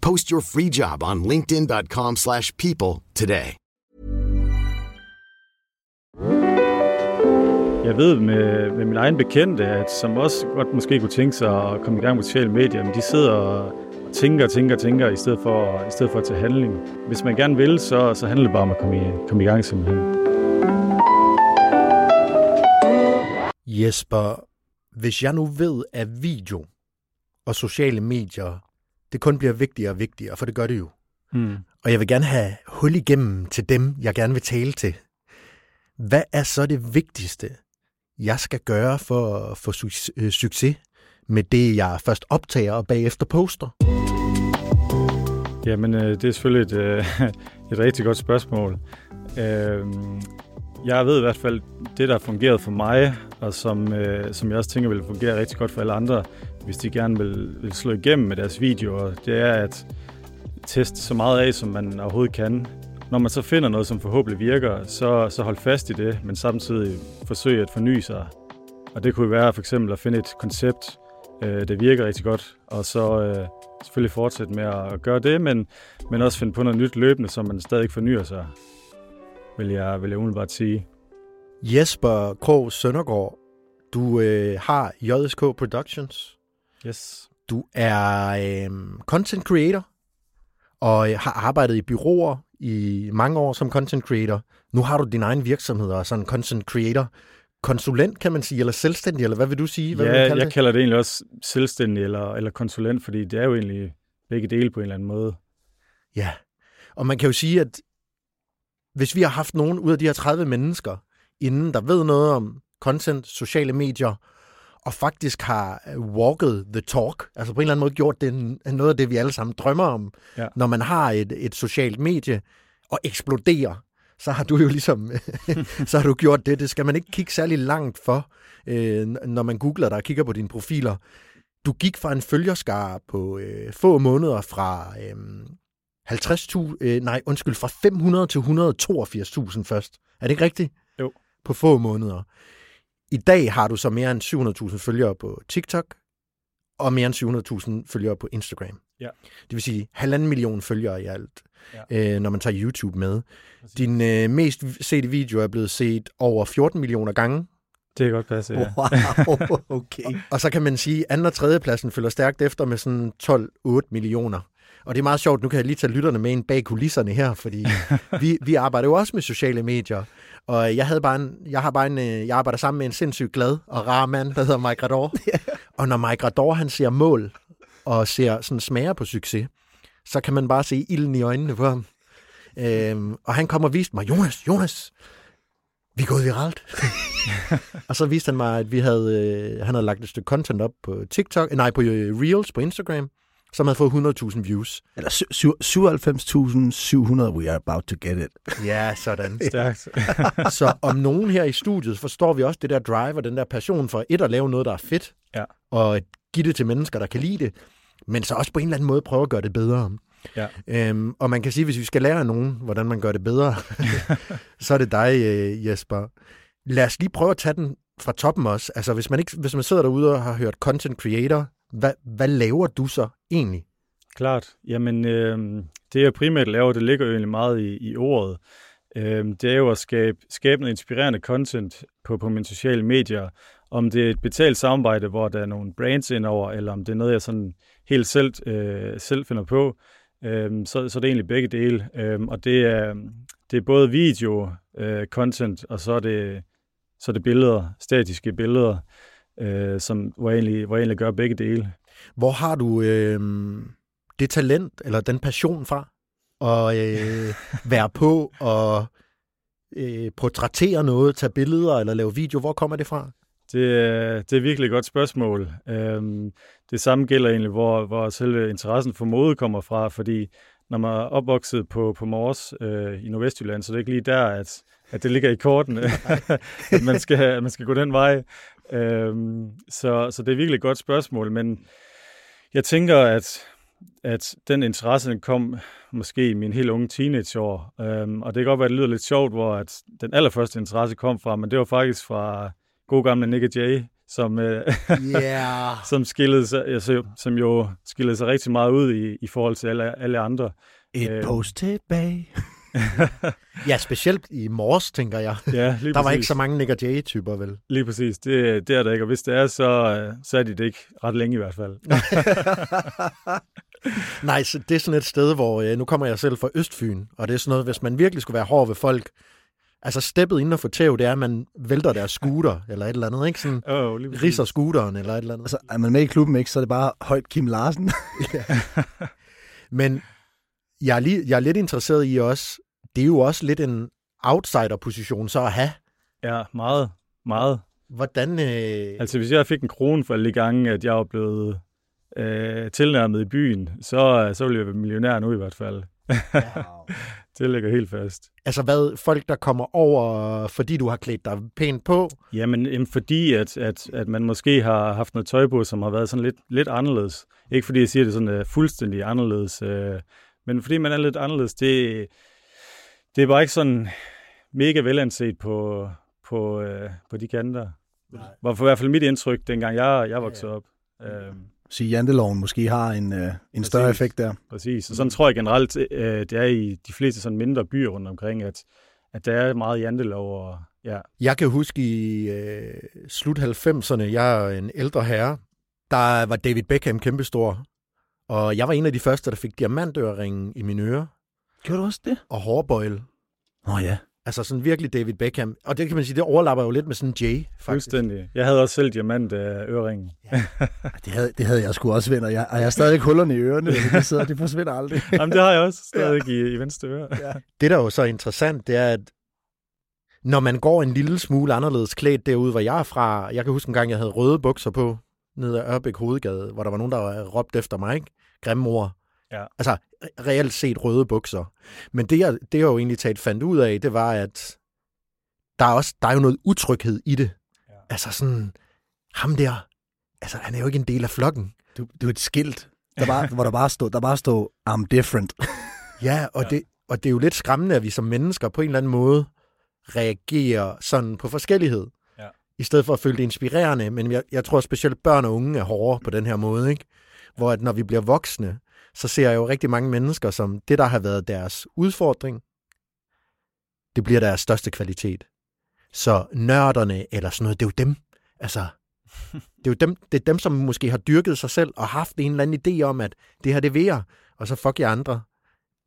Post your free job on linkedin.com/people slash people today. Jeg ved med, med min egen bekendte, at som også godt måske kunne tænke sig at komme i gang med sociale medier, men de sidder og tænker og tænker og tænker, i stedet, for, i stedet for at tage handling. Hvis man gerne vil, så, så handler det bare om at komme i, komme i gang simpelthen. Jesper, hvis jeg nu ved, at video og sociale medier, det kun bliver vigtigere og vigtigere, for det gør det jo. Mm. Og jeg vil gerne have hul igennem til dem, jeg gerne vil tale til. Hvad er så det vigtigste, jeg skal gøre for at få su- øh, succes med det, jeg først optager og bagefter poster? Jamen, øh, det er selvfølgelig et, øh, et rigtig godt spørgsmål. Øh, jeg ved i hvert fald, det der har fungeret for mig, og som, øh, som jeg også tænker vil fungere rigtig godt for alle andre, hvis de gerne vil, vil slå igennem med deres videoer, det er at teste så meget af, som man overhovedet kan. Når man så finder noget, som forhåbentlig virker, så, så hold fast i det, men samtidig forsøge at forny sig. Og det kunne være for eksempel at finde et koncept, øh, der virker rigtig godt, og så øh, selvfølgelig fortsætte med at gøre det, men, men også finde på noget nyt løbende, så man stadig fornyer sig, vil jeg, vil jeg umiddelbart sige. Jesper Krog Søndergaard, du øh, har JSK Productions. Yes. Du er øh, content creator og øh, har arbejdet i byråer i mange år som content creator. Nu har du din egen virksomhed og sådan content creator konsulent, kan man sige, eller selvstændig, eller hvad vil du sige? Hvad vil Ja, man kalde jeg det? kalder det egentlig også selvstændig eller, eller konsulent, fordi det er jo egentlig begge dele på en eller anden måde. Ja, og man kan jo sige, at hvis vi har haft nogen ud af de her 30 mennesker inden, der ved noget om content, sociale medier, og faktisk har øh, walket the talk, altså på en eller anden måde gjort det noget af det, vi alle sammen drømmer om, Ja. når man har et, et socialt medie og eksploderer, så har du jo ligesom, så har du gjort det. Det skal man ikke kigge særlig langt for, øh, når man googler dig og kigger på dine profiler. Du gik fra en følgerskare på øh, få måneder fra øh, 50.000, øh, nej, undskyld, fra 500 til 182.000 først. Er det ikke rigtigt? Jo. På få måneder. I dag har du så mere end 700.000 følgere på TikTok, og mere end 700.000 følgere på Instagram. Ja. Det vil sige halvanden million følgere i alt, Ja. øh, når man tager YouTube med. Din øh, mest sete video er blevet set over 14 millioner gange. Det kan godt passe, ja. Wow, okay. og så kan man sige, at anden og tredje pladsen følger stærkt efter med sådan 12-8 millioner. Og det er meget sjovt, nu kan jeg lige tage lytterne med ind bag kulisserne her, fordi vi, vi arbejder jo også med sociale medier. Og jeg, havde bare en, jeg, har bare en, øh, jeg arbejder sammen med en sindssygt glad og rar mand, der hedder Mike Rador. Og når Mike Rador, han ser mål og ser sådan smager på succes, så kan man bare se ilden i øjnene på ham. Øhm, og han kommer og viste mig, Jonas, Jonas, vi er gået viralt. og så viste han mig, at vi havde, øh, han havde lagt et stykke content op på TikTok, nej, på øh, Reels på Instagram, som havde fået 100.000 views. Eller sy- sy- 97.700, we are about to get it. Ja, sådan. Stærkt. så om nogen her i studiet forstår vi også det der drive og den der passion for et at lave noget, der er fedt, Ja. og at give det til mennesker, der kan lide det, men så også på en eller anden måde prøve at gøre det bedre. Ja. Øhm, og man kan sige, hvis vi skal lære nogen, hvordan man gør det bedre, så er det dig, øh, Jesper. Lad os lige prøve at tage den fra toppen også. Altså, hvis man, ikke, hvis man sidder derude og har hørt content creator, hvad, hvad laver du så egentlig? Klart. Jamen, øh, det jeg primært laver, det ligger jo egentlig meget i, i ordet. Øh, det er jo at skabe, skabe noget inspirerende content på, på mine sociale medier. Om det er et betalt samarbejde, hvor der er nogle brands indover, eller om det er noget, jeg sådan helt selv, øh, selv finder på. Øhm, så, så det er egentlig begge dele. Øhm, og det er, det er både video, øh, content, og så er det, så er det billeder, statiske billeder, øh, som, hvor, jeg egentlig, hvor jeg egentlig gør begge dele. Hvor har du øh, det talent, eller den passion fra, at øh, være på og øh, portrættere noget, tage billeder eller lave video? Hvor kommer det fra? Det, er- det er virkelig et godt spørgsmål. Øhm, det samme gælder egentlig, hvor, hvor selve interessen for mode kommer fra, fordi når man er opvokset på, på Mors øh, i Nordvestjylland, så det er ikke lige der, at, at det ligger i kortene, at man skal, at man skal gå den vej. Øhm, så, så det er virkelig et godt spørgsmål, men jeg tænker, at, at den interesse kom måske i mine helt unge teenageår, øhm, og det kan godt være, at det lyder lidt sjovt, hvor at den allerførste interesse kom fra, men det var faktisk fra god gamle Nick Jay, som, øh, Yeah. som, skillede sig, altså, som jo skillede sig rigtig meget ud i, i forhold til alle, alle andre. Et Øh. post tilbage. ja, specielt i morges, tænker jeg. Ja, lige Der var præcis. ikke så mange Nick Jay-typer, vel? Lige præcis. Det, det er der ikke, og hvis det er, så, øh, så er de det ikke ret længe i hvert fald. Nej, så det er sådan et sted, hvor øh, nu kommer jeg selv fra Østfyn, og det er sådan noget, hvis man virkelig skulle være hård ved folk, altså steppet inden for tæv, det er, at man vælter deres scooter, eller et eller andet, ikke? Sådan, Oh, risser scooteren, eller et eller andet. Altså, er man med i klubben, ikke, så er det bare højt Kim Larsen. Men jeg er, lige, jeg er lidt interesseret i også, det er jo også lidt en outsider-position så at have. Ja, meget. Meget. Hvordan, øh, Altså, hvis jeg fik en krone for alle de gange, at jeg var blevet øh, tilnærmet i byen, så, så ville jeg være millionær nu i hvert fald. det ligger helt fast. altså hvad, folk der kommer over, fordi du har klædt dig pænt på, Jamen, jamen fordi at, at, at man måske har haft noget tøj på, som har været sådan lidt, lidt anderledes. Ikke fordi jeg siger det sådan uh, fuldstændig anderledes, uh, men fordi man er lidt anderledes. Det, det er bare ikke sådan mega velanset på, på, uh, på de kanter. Var for i hvert fald mit indtryk, dengang jeg, jeg voksede op. Uh, Sige, janteloven måske har en, øh, en større Præcis. effekt der. præcis. Og sådan tror jeg generelt, uh, det er i de fleste sådan mindre byer rundt omkring, at, at der er meget jantelov. Og, ja, Jeg kan huske i øh, slut 90'erne, jeg er en ældre herre, der var David Beckham kæmpestor. Og jeg var en af de første, der fik diamantøreringen i mine ører Gjorde du også det? og hårbøjle. Nå ja. Altså sådan virkelig David Beckham. Og det kan man sige, det overlapper jo lidt med sådan Jay, faktisk. fuldstændig. Jeg havde også selv diamant af øreringen. Ej, Det havde, det havde jeg sgu også, venner. Jeg, og jeg har stadig hullerne i ørerne. De, sidder, de forsvinder aldrig. Jamen, det har jeg også stadig i, i venstre øre. Det, der er jo så interessant, det er, at når man går en lille smule anderledes klædt derude, hvor jeg er fra, jeg kan huske en gang, jeg havde røde bukser på, nede af Ørbæk Hovedgade, hvor der var nogen, der råbte efter mig, ikke? Grimme ord. Ja. Altså, re- reelt set røde bukser. Men det, jeg, det, jeg jo egentlig taget fandt ud af, det var, at der er, også, der er jo noget utryghed i det. Ja. Altså sådan, ham der, altså han er jo ikke en del af flokken. Du, det var et skilt, der bare, hvor der bare stod, der bare stod, I'm different. Ja, og, ja. Det, og det er jo lidt skræmmende, at vi som mennesker på en eller anden måde reagerer sådan på forskellighed. Ja. I stedet for at føle det inspirerende. Men jeg, jeg tror specielt børn og unge er hårde på den her måde. Ikke? Hvor at når vi bliver voksne, så ser jeg jo rigtig mange mennesker, som det, der har været deres udfordring, det bliver deres største kvalitet. Så nørderne eller sådan noget, det er jo dem. Altså, det er jo dem, det er dem, som måske har dyrket sig selv og haft en eller anden idé om, at det her det vil jeg, og så fuck jer andre.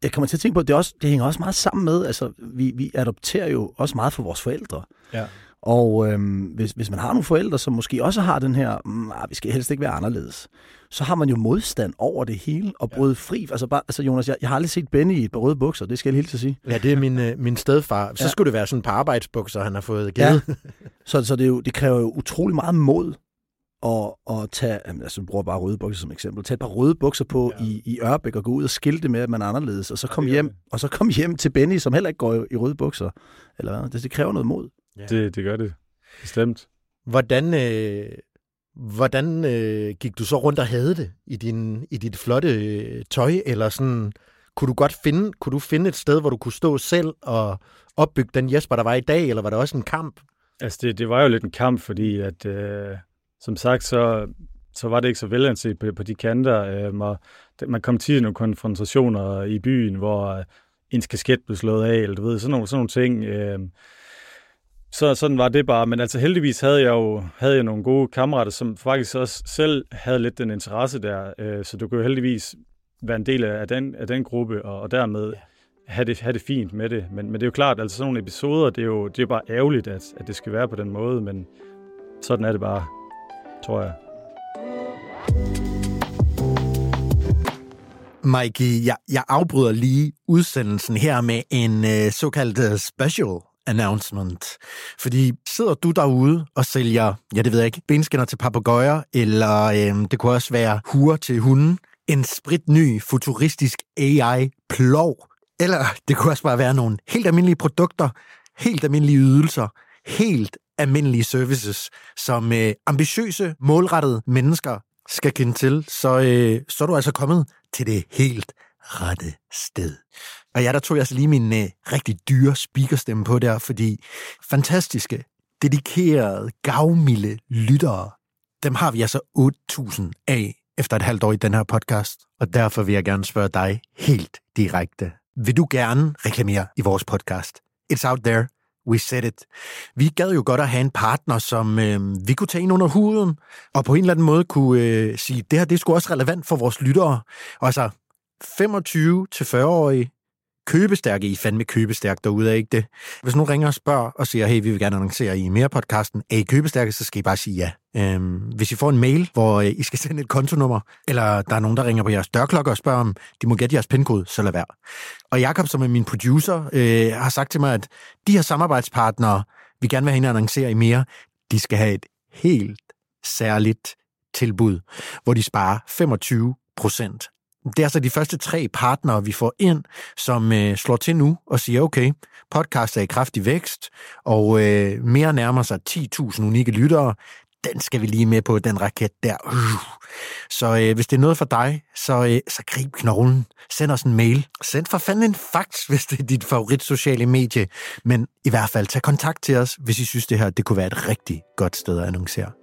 Jeg kommer til at tænke på, at det, også, det hænger også meget sammen med, altså vi, vi adopterer jo også meget for vores forældre. Ja. Og øhm, hvis, hvis man har nogle forældre, som måske også har den her, mm, ah, vi skal helst ikke være anderledes, så har man jo modstand over det hele og bryde fri. Altså, bare, altså Jonas, jeg, jeg har aldrig set Benny i et par røde bukser, det skal jeg helt til at sige. Ja, det er min, øh, min stedfar. Så Ja. skulle det være sådan et par arbejdsbukser, han har fået givet. Ja. Så, så det, er jo, det kræver jo utrolig meget mod at, at tage, altså, jeg bruger bare røde bukser som eksempel, tage et par røde bukser på Ja. i, i Ørbæk og gå ud og skilte med, at man er anderledes, og så kom hjem, og så kom hjem til Benny, som heller ikke går i, i røde bukser. Eller hvad? Det, det kræver noget mod. Det, det gør det. Bestemt. Hvordan, øh, hvordan øh, gik du så rundt og havde det i, din, i dit flotte øh, tøj? Eller sådan, kunne du godt finde, kunne du finde et sted, hvor du kunne stå selv og opbygge den Jesper, der var i dag? Eller var det også en kamp? Altså, det, det var jo lidt en kamp, fordi at, øh, som sagt, så, så var det ikke så velanset på, på de kanter. Øh, og man kom tit i nogle konfrontationer i byen, hvor øh, ens kasket blev slået af, eller du ved, sådan nogle, sådan nogle ting. Øh, så sådan var det bare. Men altså heldigvis havde jeg jo havde jeg nogle gode kammerater, som faktisk også selv havde lidt den interesse der. Øh, så du kunne jo heldigvis være en del af den, af den gruppe, og, og dermed ja. have, det, have det fint med det. Men, men det er jo klart, altså sådan nogle episoder, det er jo det er bare ærgerligt, at, at det skal være på den måde, men sådan er det bare, tror jeg. Mikey, jeg, jeg afbryder lige udsendelsen her med en øh, såkaldt øh, special announcement. Fordi sidder du derude og sælger, ja det ved jeg ikke, benskinner til papegøjer, eller øh, det kunne også være huer til hunden, en spritny futuristisk AI-plov, eller det kunne også bare være nogle helt almindelige produkter, helt almindelige ydelser, helt almindelige services, som øh, ambitiøse, målrettede mennesker skal kende til, så, øh, så er du altså kommet til det helt rette sted. Og ja, der tog jeg altså lige min øh, rigtig dyre speakerstemme på der, fordi fantastiske, dedikerede, gavmilde lyttere, dem har vi altså 8.000 af efter et halvt år i den her podcast. Og derfor vil jeg gerne spørge dig helt direkte. Vil du gerne reklamere i vores podcast? It's out there. We said it. Vi gad jo godt at have en partner, som øh, vi kunne tage ind under huden, og på en eller anden måde kunne øh, sige, det her det er sgu også relevant for vores lyttere. Og altså, 25-40-årige købestærke, I fandme købestærk derude, er ikke det? Hvis nogen ringer og spørger og siger, hey, vi vil gerne annoncere i mere podcasten, er I købestærke, så skal I bare sige ja. Øhm, hvis I får en mail, hvor øh, I skal sende et kontonummer, eller der er nogen, der ringer på jeres dørklokke og spørger, om de må gætte jeres pindkode, så lad være. Og Jakob, som er min producer, øh, har sagt til mig, at de her samarbejdspartnere, vi gerne vil have hende annoncere i mere, de skal have et helt særligt tilbud, hvor de sparer 25 procent det er så de første tre partnere, vi får ind, som øh, slår til nu og siger, okay, podcast er i kraftig vækst, og øh, mere nærmer sig 10.000 unikke lyttere. Den skal vi lige med på, den raket der. Så øh, hvis det er noget for dig, så, øh, så grib knoglen. Send os en mail. Send for fanden en fax, hvis det er dit favorit sociale medie. Men i hvert fald, tag kontakt til os, hvis I synes, det her det kunne være et rigtig godt sted at annoncere.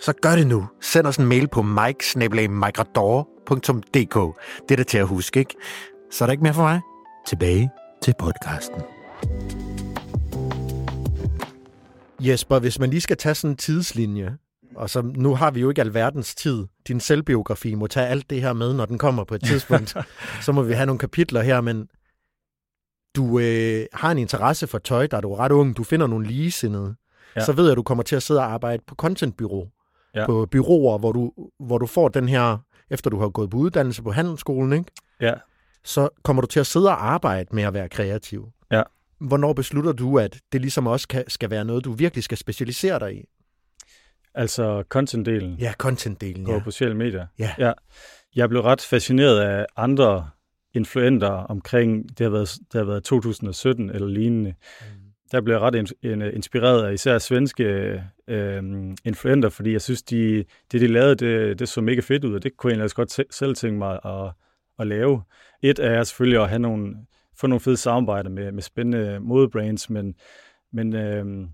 Så gør det nu. Send os en mail på mike. Det er det til at huske, ikke? Så er der ikke mere for mig. Tilbage til podcasten. Jesper, hvis man lige skal tage sådan en tidslinje, og så nu har vi jo ikke alverdens tid. Din selvbiografi må tage alt det her med, når den kommer på et tidspunkt. så må vi have nogle kapitler her, men du øh, har en interesse for tøj, da du er ret ung. Du finder nogle ligesindede. Ja. Så ved jeg, at du kommer til at sidde og arbejde på contentbyrå. Ja. På byråer, hvor du, hvor du får den her efter du har gået på uddannelse på handelsskolen, ikke? Ja. så kommer du til at sidde og arbejde med at være kreativ. Ja. Hvornår beslutter du, at det ligesom også kan, skal være noget, du virkelig skal specialisere dig i? Altså content-delen? Ja, content-delen, på, ja. På sociale medier? Ja. ja. Jeg blev ret fascineret af andre influenter omkring, det har været, det har været 2017 eller lignende. Mm der blev jeg ret øh, inspireret af især svenske øh, influenter, fordi jeg synes, de, det de lavede, det, det så mega fedt ud, og det kunne jeg ellers godt selv tænke mig at, at lave. Et er selvfølgelig at have nogle, få nogle fede samarbejder med, med spændende modebrands, men, men øh,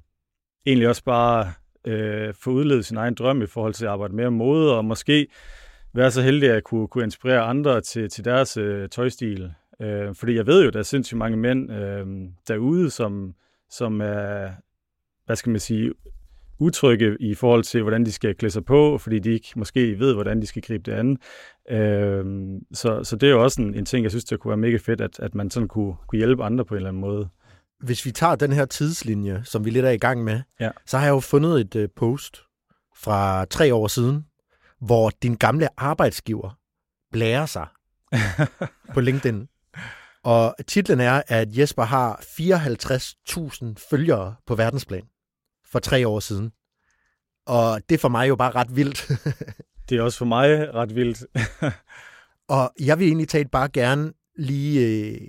egentlig også bare øh, få udledet sin egen drøm i forhold til at arbejde mere mode, og måske være så heldig at kunne, kunne inspirere andre til, til deres øh, tøjstil. Øh, fordi jeg ved jo, der er sindssygt mange mænd øh, derude, som, som er, hvad skal man sige, utrygge i forhold til, hvordan de skal klæde sig på, fordi de ikke måske ved, hvordan de skal gribe det an. Øh, så, så det er jo også en, en ting, jeg synes, det kunne være mega fedt, at, at man sådan kunne, kunne hjælpe andre på en eller anden måde. Hvis vi tager den her tidslinje, som vi lidt er i gang med, ja. så har jeg jo fundet et uh, post fra tre år siden, hvor din gamle arbejdsgiver blærer sig på LinkedIn. Og titlen er, at Jesper har 54.000 følgere på verdensplan for tre år siden. Og det er for mig jo bare ret vildt. det er også for mig ret vildt. og jeg vil egentlig talt bare gerne lige øh,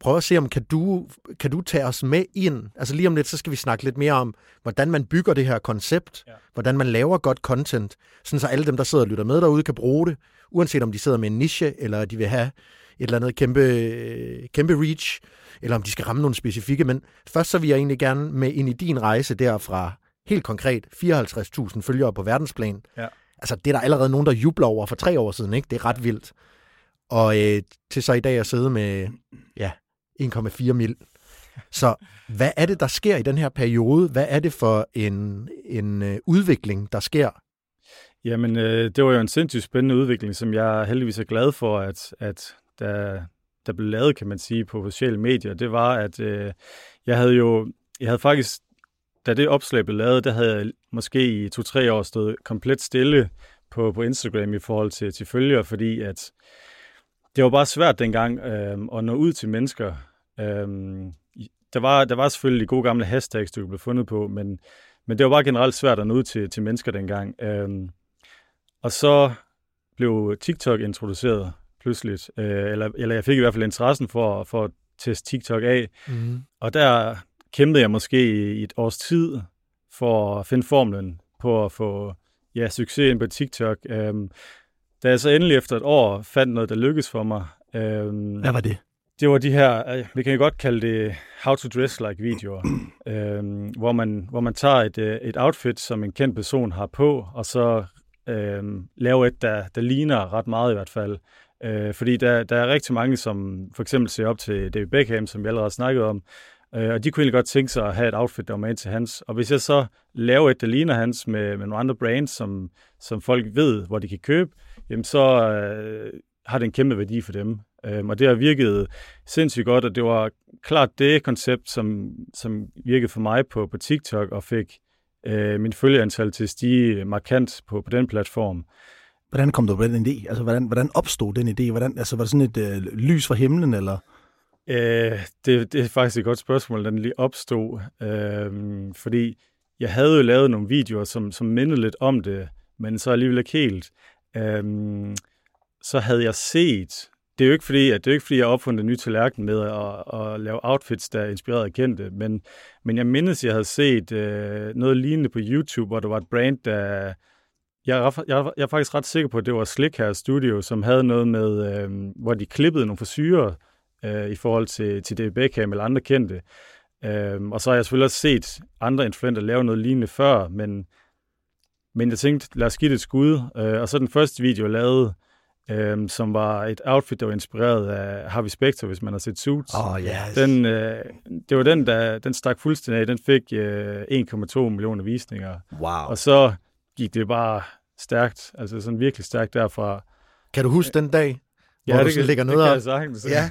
prøve at se, om kan du, kan du tage os med ind? Altså lige om lidt, så skal vi snakke lidt mere om, hvordan man bygger det her koncept, ja. hvordan man laver godt content, sådan så alle dem, der sidder og lytter med derude, kan bruge det, uanset om de sidder med en niche, eller de vil have eller andet kæmpe, kæmpe reach, eller om de skal ramme nogle specifikke. Men først så vil jeg egentlig gerne med ind i din rejse der fra helt konkret 54.000 følgere på verdensplan. Ja. Altså, det er der allerede nogen, der jubler over for tre år siden, ikke? Det er ret vildt. Og øh, til så i dag at sidde med, ja, 1,4 mil. Så hvad er det, der sker i den her periode? Hvad er det for en, en øh, udvikling, der sker? Jamen, øh, det var jo en sindssygt spændende udvikling, som jeg heldigvis er glad for, at, at der, der blev lavet, kan man sige, på sociale medier. Det var, at øh, jeg havde jo, jeg havde faktisk, da det opslag blev lavet, der havde jeg måske i to-tre år stået komplet stille på, på Instagram i forhold til, til følgere, fordi at det var bare svært dengang øh, at nå ud til mennesker. Øh, der, var, der var selvfølgelig gode gamle hashtags, du blev fundet på, men, men det var bare generelt svært at nå ud til, til mennesker dengang. Øh, og så blev TikTok introduceret pludseligt, øh, eller, eller jeg fik i hvert fald interessen for, for at teste TikTok af. Mm. Og der kæmpede jeg måske i et års tid for at finde formlen på at få ja, succes ind på TikTok. Øhm, da jeg så endelig efter et år fandt noget, der lykkedes for mig. Øhm, Hvad var det? Det var de her, øh, vi kan jo godt kalde det how to dress like videoer, øhm, hvor, man, hvor man tager et, øh, et outfit, som en kendt person har på, og så øhm, laver et, der, der ligner ret meget i hvert fald. Øh, fordi der, der er rigtig mange, som for eksempel ser op til David Beckham, som vi allerede har snakket om, øh, og de kunne egentlig godt tænke sig at have et outfit, der var med til hans. Og hvis jeg så laver et, der ligner hans med, med nogle andre brands, som, som folk ved, hvor de kan købe, jamen så øh, har det en kæmpe værdi for dem. Øh, og det har virket sindssygt godt, og det var klart det koncept, som, som virkede for mig på, på TikTok, og fik øh, min følgeantal til at stige markant på, på den platform. Hvordan kom du på den idé? Altså, hvordan, hvordan opstod den idé? Hvordan, altså, var det sådan et øh, lys fra himlen, eller? Øh, det, det er faktisk et godt spørgsmål, den lige opstod. Øh, fordi jeg havde jo lavet nogle videoer, som, som mindede lidt om det, men så alligevel ikke helt. Øh, så havde jeg set, det er jo ikke fordi, at det er ikke fordi, jeg opfundet en ny tallerken med at, at lave outfits, der er inspireret af kendte, men, men jeg mindes, jeg havde set øh, noget lignende på YouTube, hvor der var et brand, der jeg er, jeg, jeg er faktisk ret sikker på, at det var Slick her Studio, som havde noget med, øh, hvor de klippede nogle forsyre øh, i forhold til, til David Beckham eller andre kendte. Øh, og så har jeg selvfølgelig også set andre influenter lave noget lignende før, men, men jeg tænkte, lad os give det et skud. Øh, og så den første video, jeg lavede, øh, som var et outfit, der var inspireret af Harvey Specter, hvis man har set Suits. Oh, yes. den, øh, det var den, der den stak fuldstændig af. Den fik øh, 1,2 millioner visninger. Wow. Og så gik det bare stærkt, altså sådan virkelig stærkt derfra. Kan du huske den dag, ja, hvor det du kan, ligger det noget kan op? jeg sagtens. Ja,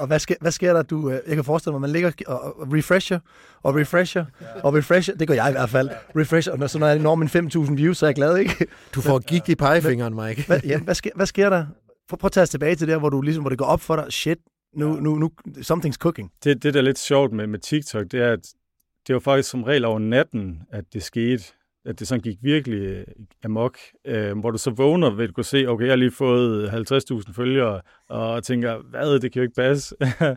og hvad sker, hvad sker der? Du, øh, jeg kan forestille mig, at man ligger og refresher, og refresher, og refresher. Det gør jeg i hvert fald. Refresher, og når, så når jeg når min 5.000 views, så er jeg glad, ikke? Du får gik i pegefingeren, Mike. Hvad, ja, hvad, sker, hvad sker der? Prøv, prøv at tage os tilbage til der, hvor, du ligesom, hvor det går op for dig. Shit, nu, nu, nu, something's cooking. Det, det, der er lidt sjovt med, med TikTok, det er, at det var faktisk som regel over natten, at det skete. At det sådan gik virkelig amok. Øh, hvor du så vågner ved at kunne se, okay, jeg har lige fået 50.000 følgere, og tænker, hvad, det kan jo ikke passe.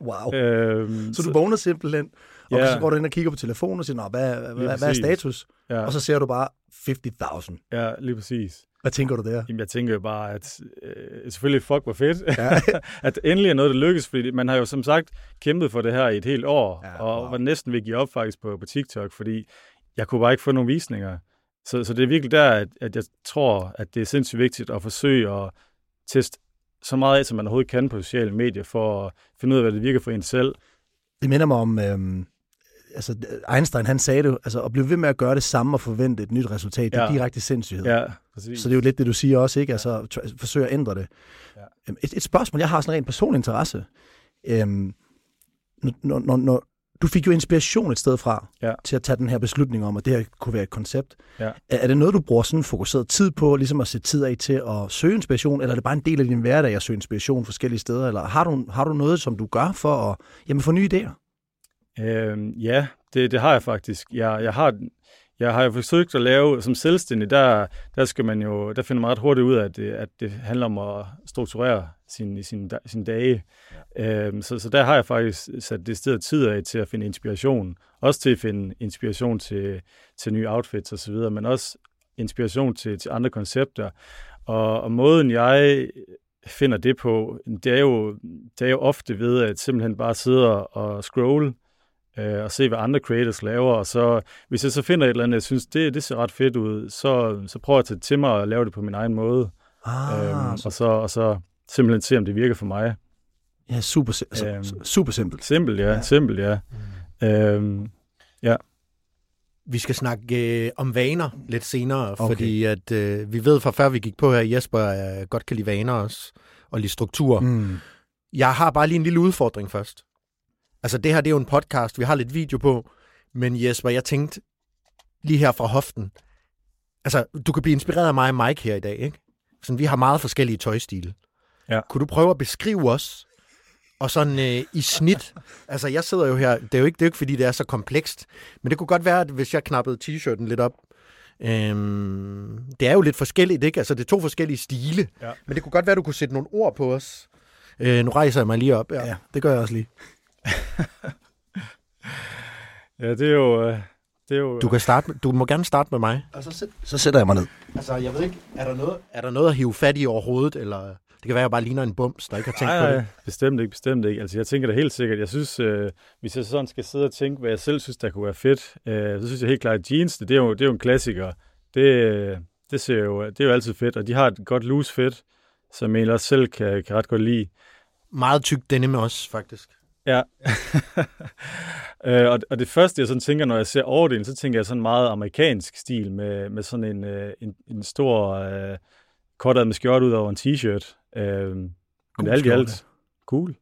Wow. øhm, Så du vågner simpelthen, og Ja. så går du ind og kigger på telefonen og siger, Nå, hvad, hvad, hvad er status? ja, Og så ser du bare 50.000. ja, lige præcis. Hvad tænker du der? Jamen, jeg tænker jo bare, at øh, selvfølgelig fuck hvor fedt, Ja. at endelig er noget, der lykkes, fordi man har jo som sagt kæmpet for det her i et helt år, Ja, ja, og wow. var næsten ved at give op faktisk på, på TikTok, fordi jeg kunne bare ikke få nogen visninger. Så, så det er virkelig der, at, at jeg tror, at det er sindssygt vigtigt at forsøge at teste så meget af, som man overhovedet kan på sociale medier, for at finde ud af, hvad det virker for en selv. Det minder mig om, øhm, altså Einstein han sagde det, altså at blive ved med at gøre det samme og forvente et nyt resultat, det er Ja. direkte sindssygehed. Ja, præcis. Så det er jo lidt det, du siger også, ikke? Altså tr- forsøge at ændre det. Ja. Øhm, Et, et spørgsmål, jeg har sådan en personlig interesse. Øhm, når, når, når, du fik jo inspiration et sted fra Ja. til at tage den her beslutning om, at det her kunne være et koncept. Ja. Er, er det noget, du bruger sådan fokuseret tid på, ligesom at sætte tid af til at søge inspiration, eller er det bare en del af din hverdag at søge inspiration forskellige steder, eller har du, har du noget, som du gør for at jamen, få nye idéer? Øhm, ja, det, det har jeg faktisk. Jeg, jeg har jeg har jo forsøgt at lave, som selvstændig, der, der skal man jo, der finder man ret hurtigt ud af, at det, at det handler om at strukturere sin, sin, sin dage. Ja. Øhm, så, så der har jeg faktisk sat det sted tid af til at finde inspiration. Også til at finde inspiration til, til nye outfits osv., men også inspiration til, til andre koncepter. Og, og måden jeg finder det på, det er jo, det er jo ofte ved at simpelthen bare sidde og scrolle øh, og se, hvad andre creators laver, og så hvis jeg så finder et eller andet, jeg synes, det, det ser ret fedt ud, så, så prøver jeg at tage det til mig og lave det på min egen måde. Ah, øhm, og, så, og så simpelthen se, om det virker for mig. ja, super, altså, øhm, super simpelt. Simpelt, ja. Ja. ja. Simpelt, ja. Mm. Øhm, ja. Vi skal snakke øh, om vaner lidt senere, Okay. fordi at, øh, vi ved fra før vi gik på her, Jesper øh, godt kan lide vaner også, og lide struktur. Mm. Jeg har bare lige en lille udfordring først. Altså det her, det er jo en podcast, vi har lidt video på, men Jesper, jeg tænkte lige her fra hoften, altså du kan blive inspireret af mig og Mike her i dag, ikke? Sådan, vi har meget forskellige tøjstile. Ja. Kunne du prøve at beskrive os, og sådan øh, i snit, altså jeg sidder jo her, det er jo, ikke, det er jo ikke fordi, det er så komplekst, men det kunne godt være, at hvis jeg knappede t-shirten lidt op, øhm, det er jo lidt forskelligt, ikke? Altså det er to forskellige stile, Ja. men det kunne godt være, du kunne sætte nogle ord på os. Øh, nu rejser jeg mig lige op. Ja. Ja, det gør jeg også lige. Ja, det er jo... øh, Det er jo Du, kan starte, med- du må gerne starte med mig. Og så, sæt, så sætter jeg mig ned. Altså, jeg ved ikke, er der noget, er der noget at hive fat i overhovedet, eller det kan være, at jeg bare ligner en bums, der ikke har tænkt nej, på det. bestemt ikke, bestemt ikke. Altså, jeg tænker det helt sikkert. Jeg synes, øh, hvis jeg sådan skal sidde og tænke, hvad jeg selv synes, der kunne være fedt, øh, så synes jeg helt klart, at jeans, det, det, er, jo, det er jo en klassiker. Det, det, ser jo, det er jo altid fedt, og de har et godt loose fit, som jeg også selv kan, kan ret godt lide. Meget tyk denim også, faktisk. Ja. øh, og, og det første, jeg sådan tænker, når jeg ser overdelen, så tænker jeg sådan meget amerikansk stil med, med sådan en, øh, en, en stor øh, kortet med skjort ud over en t-shirt. Øh, men alt i alt, cool.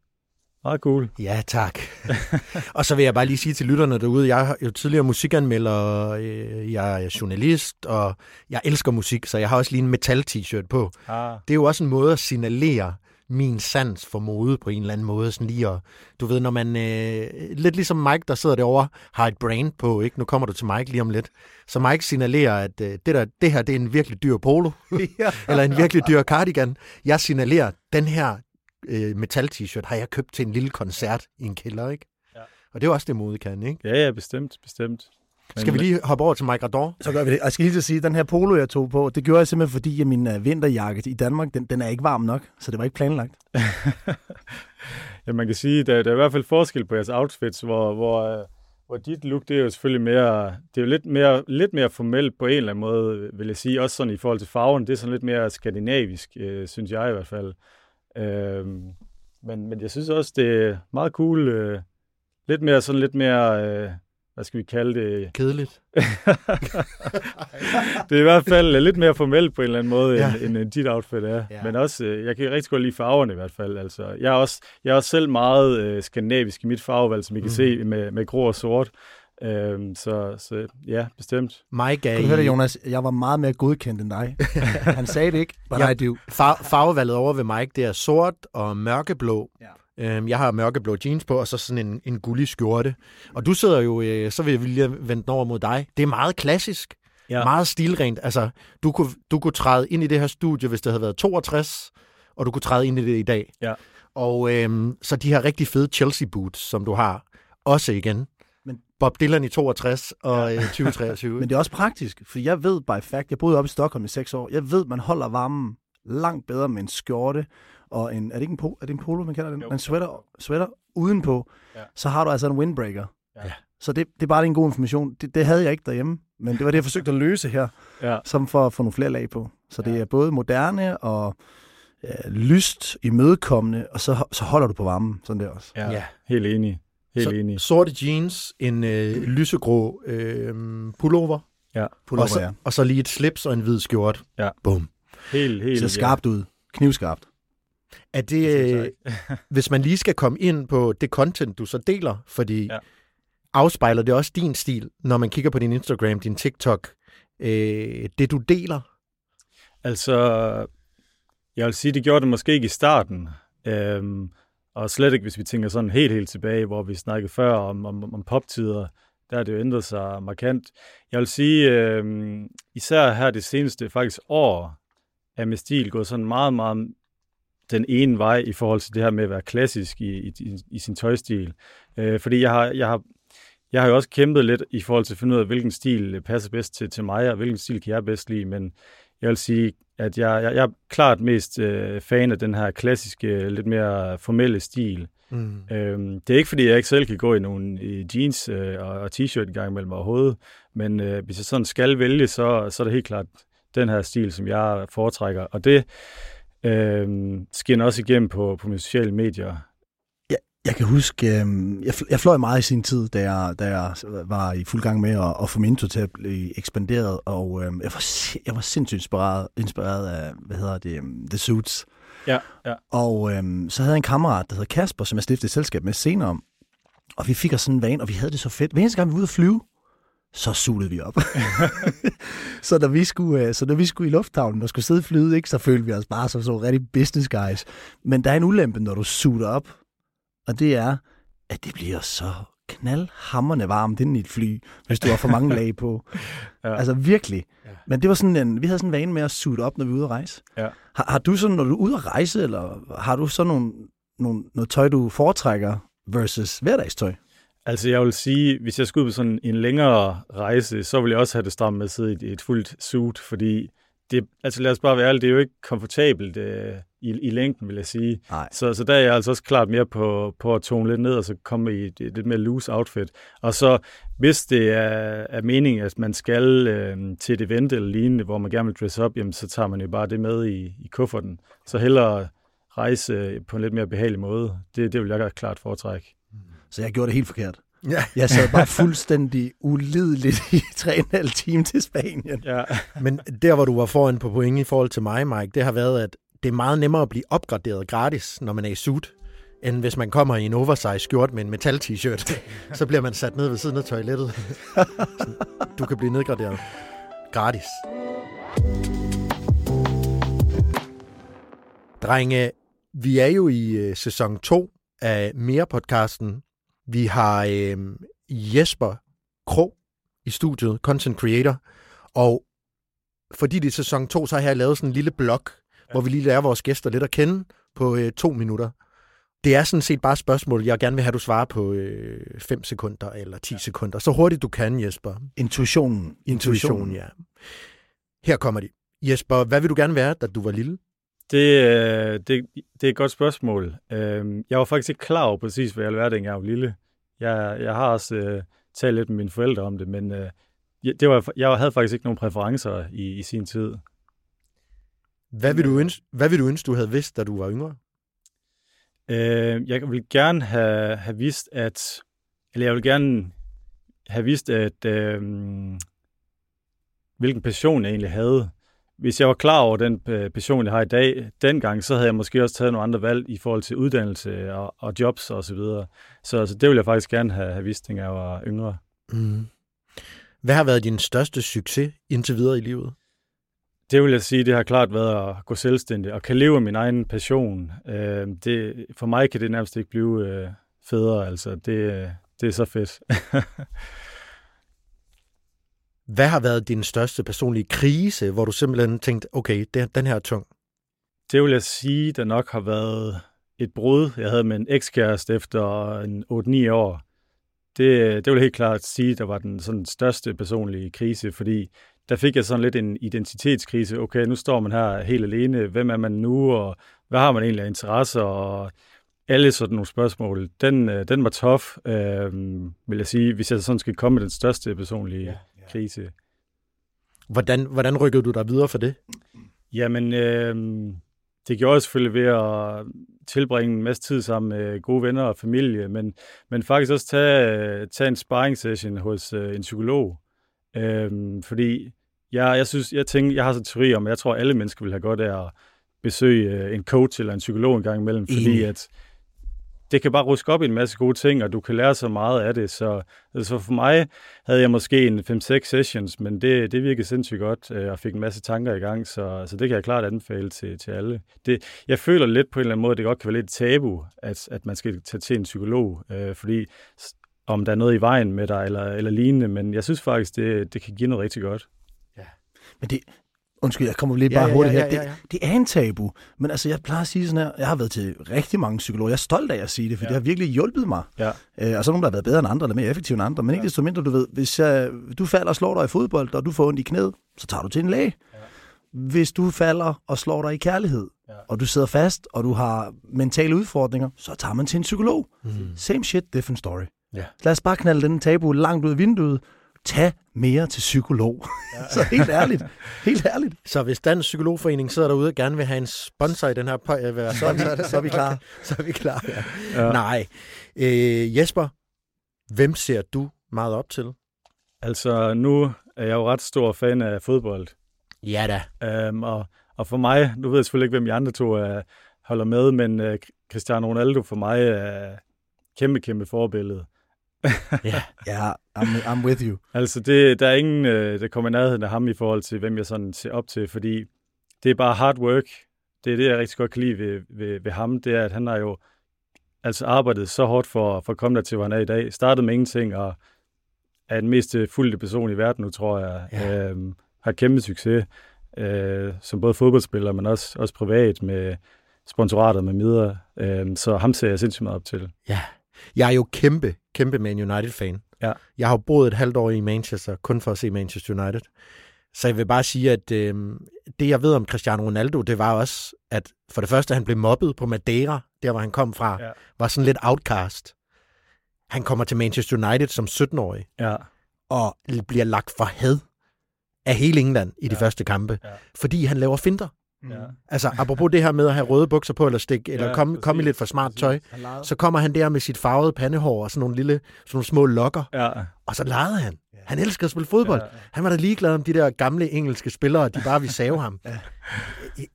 Meget cool. Ja, tak. og så vil jeg bare lige sige til lytterne derude, jeg er jo tidligere musikanmelder, øh, jeg er journalist, og jeg elsker musik, så jeg har også lige en metal-t-shirt på. Ah, Det er jo også en måde at signalere min sans for mode på en eller anden måde. Sådan lige at, du ved, når man, øh, lidt ligesom Mike, der sidder derovre, har et brand på, ikke? Nu kommer du til Mike lige om lidt. Så Mike signalerer, at øh, det, der, det her, det er en virkelig dyr polo, eller en virkelig dyr cardigan. Jeg signalerer, den her øh, metal-t-shirt har jeg købt til en lille koncert i en kælder, ikke? Ja. Og det er også det, mode kan, ikke? ja, ja, bestemt, bestemt. Men, Skal vi lige hoppe over til Mike Rador? Så gør vi det. Og jeg skal lige til at sige, at den her polo, jeg tog på, det gjorde jeg simpelthen, fordi at min uh, vinterjakke i Danmark, den, den er ikke varm nok, så det var ikke planlagt. Ja, man kan sige, der, der er i hvert fald forskel på jeres outfits, hvor, hvor, øh, hvor dit look, det er jo selvfølgelig mere, det er jo lidt mere, lidt mere formelt på en eller anden måde, vil jeg sige, også sådan i forhold til farven, det er sådan lidt mere skandinavisk, øh, synes jeg i hvert fald. Øh, men, men jeg synes også, det er meget cool, øh, lidt mere, sådan lidt mere, øh, hvad skal vi kalde det, Kedeligt. det er i hvert fald lidt mere formelt på en eller anden måde, Ja. end, end dit outfit er. Ja. Men også, øh, jeg kan rigtig godt lide farverne i hvert fald. Altså, jeg, er også, jeg er også selv meget øh, skandinavisk i mit farvevalg, som I kan Mm. se med, med grå og sort. Øhm, så, så ja, bestemt. Mike er Kan du høre det, Jonas? Jeg var meget mere godkendt end dig. Han sagde det ikke, but Ja. I do. Far, farvevalget over ved Mike, det er sort og mørkeblå. Ja. Øhm, jeg har mørkeblå jeans på, og så sådan en, en gullig skjorte. Og du sidder jo, øh, så vil jeg lige vende over mod dig. Det er meget klassisk. Ja. Ja. Meget stilrent. Altså, du kunne, du kunne træde ind i det her studie, hvis det havde været 62, og du kunne træde ind i det i dag. Ja. Og øhm, så de her rigtig fede Chelsea boots, som du har, også igen. Men- Bob Dylan i 62 og øh, 2023. Men det er også praktisk, for jeg ved by fact, jeg boede oppe i Stockholm i seks år, jeg ved, man holder varmen langt bedre med en skjorte og en, er det ikke en, po, er det en polo, man kalder den? Jo. En sweater, sweater udenpå, Ja. så har du altså en windbreaker. Ja. Så det, det er bare en god information. Det, det havde jeg ikke derhjemme, men det var det, jeg forsøgte at løse her, Ja. som for at få nogle flere lag på. Så det Ja. er både moderne og ja, lyst, imødekommende, og så, så holder du på varmen, sådan der også. Ja, Ja. ja. helt enig. Helt så, enig. sorte jeans, en øh, lysegrå øh, pullover, Pullover, og, så, ja. og så lige et slips og en hvid skjort. Ja. Bum. Helt, helt. Ser skarpt ud. Knivskarpt. Er det, øh, hvis man lige skal komme ind på det content, du så deler, fordi ja. Afspejler det også din stil, når man kigger på din Instagram, din TikTok, øh, det du deler? Altså, jeg vil sige, det gjorde det måske ikke i starten. Øhm, og slet ikke, hvis vi tænker sådan helt, helt tilbage, hvor vi snakkede før om, om, om poptider. Der har det jo ændret sig markant. Jeg vil sige, øhm, især her det seneste faktisk år, er med stil gået sådan meget, meget den ene vej i forhold til det her med at være klassisk i, i, i sin tøjstil. Øh, fordi jeg har, jeg, har, jeg har jo også kæmpet lidt i forhold til at finde ud af, hvilken stil passer bedst til, til mig, og hvilken stil kan jeg bedst lide. Men jeg vil sige, at jeg, jeg, jeg er klart mest øh, fan af den her klassiske, lidt mere formelle stil. Mm. Øhm, det er ikke, fordi jeg ikke selv kan gå i nogle i jeans øh, og, og t-shirt en gang imellem overhovedet, men øh, hvis jeg sådan skal vælge, så, så er det helt klart den her stil, som jeg foretrækker. Og det øh, skinner også igennem på, på mine sociale medier. Jeg kan huske, øh, jeg, jeg fløj meget i sin tid, da jeg, da jeg var i fuld gang med at, at få Minto til at blive ekspanderet, og øh, jeg, var, jeg var sindssygt inspireret, inspireret af, hvad hedder det, um, The Suits. Ja, ja. Og øh, så havde jeg en kammerat, der hedder Kasper, som jeg stiftede et selskab med senere. Og vi fik os sådan en vane, og vi havde det så fedt. Hver eneste gang vi var ude at flyve, så sulede vi op. så, da vi skulle, øh, så da vi skulle i lufthavnen og skulle sidde i flyet, ikke, så følte vi os bare som så rigtig business guys. Men der er en ulempe, når du suger op, og det er, at det bliver så knaldhammerne varmt inden i et fly, hvis du har for mange lag på. Ja. Altså virkelig. Men det var sådan en, vi havde sådan en vane med at suge op, når vi var ude at rejse. Ja. Har, har du sådan, når du er ude at rejse, eller har du så nogle, nogle, noget tøj, du foretrækker versus hverdagstøj? Altså jeg vil sige, hvis jeg skulle på sådan en længere rejse, så vil jeg også have det stramt med at sidde i et, fuldt suit, fordi det, altså lad os bare være ærlige, det er jo ikke komfortabelt øh, i, i længden, vil jeg sige. Nej. Så, så der er jeg altså også klart mere på, på at tone lidt ned, og så komme i et, et lidt mere loose outfit. Og så, hvis det er, er meningen, at man skal øh, til et event eller lignende, hvor man gerne vil dress op, jamen så tager man jo bare det med i, i kufferten. Så hellere rejse på en lidt mere behagelig måde. Det, det vil jeg klart foretrække. Så jeg gjorde det helt forkert. Ja. Jeg sad bare fuldstændig ulideligt i 3,5 time til Spanien. Ja, Men der, hvor du var foran på point i forhold til mig, Mike, det har været, at det er meget nemmere at blive opgraderet gratis, når man er i suit, end hvis man kommer i en oversize skjort med en metal t-shirt. Så bliver man sat ned ved siden af toilettet. Du kan blive nedgraderet gratis. Drenge, vi er jo i øh, sæson 2 af Mere-podcasten. Vi har øh, Jesper Krog i studiet, content creator, og fordi det er sæson 2, så har jeg lavet sådan en lille blog, ja. hvor vi lige lærer vores gæster lidt at kende på øh, to minutter. Det er sådan set bare et spørgsmål, jeg gerne vil have, du svarer på 5 øh, sekunder eller 10 ja. sekunder. Så hurtigt du kan, Jesper. Intuitionen. Intuition, ja. Her kommer de. Jesper, hvad vil du gerne være, da du var lille? Det, øh, det, det er et godt spørgsmål. Øh, Jeg var faktisk ikke klar over præcis, hvad jeg være, dengang jeg var lille. Jeg, jeg har også øh, talt lidt med mine forældre om det, men øh, det var, jeg havde faktisk ikke nogen præferencer i, i sin tid. Hvad vil, du ønske, hvad vil du ønske, du havde vidst, da du var yngre? Øh, jeg vil gerne have, have vidst, at... Eller jeg vil gerne have vidst, at... Øh, hvilken passion jeg egentlig havde. Hvis jeg var klar over den øh, passion, jeg har i dag, dengang, så havde jeg måske også taget nogle andre valg i forhold til uddannelse og, og jobs og så videre. Så, så det vil jeg faktisk gerne have, have vidst, dengang jeg var yngre. Mm. Hvad har været din største succes indtil videre i livet? Det vil jeg sige, det har klart været at gå selvstændig og kan leve af min egen passion. Øh, det, for mig kan det nærmest ikke blive øh, federe, altså det, øh, det er så fedt. Hvad har været din største personlige krise, hvor du simpelthen tænkte, okay, det, den her er tung? Det vil jeg sige, der nok har været et brud, jeg havde med en ekskæreste efter en 8-9 år. Det, det vil jeg helt klart sige, der var den sådan største personlige krise, fordi der fik jeg sådan lidt en identitetskrise. Okay, nu står man her helt alene. Hvem er man nu, og hvad har man egentlig af interesser, og alle sådan nogle spørgsmål. Den, øh, den var tof, øh, vil jeg sige, hvis jeg sådan skal komme med den største personlige ja. Krise. Hvordan, hvordan rykkede du dig videre for det? Jamen, øh, det gjorde jeg selvfølgelig ved at tilbringe en masse tid sammen med gode venner og familie, men, men faktisk også tage, tage en sparring session hos øh, en psykolog. Øh, fordi jeg, jeg synes, jeg tænker, jeg har sådan en teori om, at jeg tror, at alle mennesker vil have godt af at besøge øh, en coach eller en psykolog en gang imellem, fordi at det kan bare ruske op i en masse gode ting, og du kan lære så meget af det. Så, så for mig havde jeg måske en 5-6 sessions, men det, det virkede sindssygt godt, øh, og fik en masse tanker i gang, så, så det kan jeg klart anbefale til, til alle. Det, jeg føler lidt på en eller anden måde, at det godt kan være lidt tabu, at, at man skal tage til en psykolog, øh, fordi om der er noget i vejen med dig, eller, eller lignende, men jeg synes faktisk, det, det kan give noget rigtig godt. Men det, undskyld, jeg kommer lige Ja, bare ja, hurtigt ja, her. ja, ja, ja. Det, det er en tabu, men altså, jeg plejer at sige sådan her, jeg har været til rigtig mange psykologer, jeg er stolt af at sige det, for ja. Ja. det har virkelig hjulpet mig. Ja. Øh, og så er nogen, der har været bedre end andre, eller mere effektive end andre, men ikke desto mindre, du ved, hvis øh, du falder og slår dig i fodbold, og du får ondt i knæet, så tager du til en læge. Ja. Hvis du falder og slår dig i kærlighed, ja. og du sidder fast, og du har mentale udfordringer, så tager man til en psykolog. Mm. Same shit, different story. Ja. Lad os bare knalde den tabu langt ud af vinduet. Tag mere til psykolog. Ja. så helt ærligt. Helt ærligt. Så hvis Dansk Psykologforening sidder derude og gerne vil have en sponsor i den her po- øh, være Så er vi, så er vi klar. så er vi klar. Ja. Ja. Nej. Øh, Jesper, hvem ser du meget op til? Altså, nu er jeg jo ret stor fan af fodbold. Ja da. Um, og, og for mig, nu ved jeg selvfølgelig ikke, hvem de andre to uh, holder med, men uh, Cristiano Ronaldo for mig er kæmpe, kæmpe forbillede. Ja. Ja, I'm, I'm with you. Altså, det, der er ingen, øh, der kommer i nærheden af ham i forhold til, hvem jeg sådan ser op til, fordi det er bare hard work. Det er det, jeg rigtig godt kan lide ved, ved, ved ham, det er, at han har jo altså arbejdet så hårdt for, for at komme der til, hvor han er i dag. Startede med ingenting, og er den mest øh, fulde person i verden nu, tror jeg. Ja. Øhm, har kæmpe succes, øh, som både fodboldspiller, men også, også privat med sponsorater med midler. Øhm, så ham ser jeg sindssygt meget op til. Ja. Jeg er jo kæmpe, kæmpe Man United-fan. Ja. Jeg har boet et halvt år i Manchester, kun for at se Manchester United. Så jeg vil bare sige, at øh, det jeg ved om Cristiano Ronaldo, det var også, at for det første, han blev mobbet på Madeira, der hvor han kom fra, Ja. var sådan lidt outcast. Han kommer til Manchester United som 17-årig, Ja, og bliver lagt for had af hele England i de Ja. første kampe, Ja. fordi han laver ja. Altså, apropos det her med at have røde bukser på, eller stikke, eller Ja, komme, komme i lidt for smart præcis. tøj, så kommer han der med sit farvede pandehår og sådan nogle lille, sådan nogle små lokker, ja. og så legede han. Han elsker at spille fodbold. Ja. Han var da ligeglad om de der gamle engelske spillere, de bare ville save ham.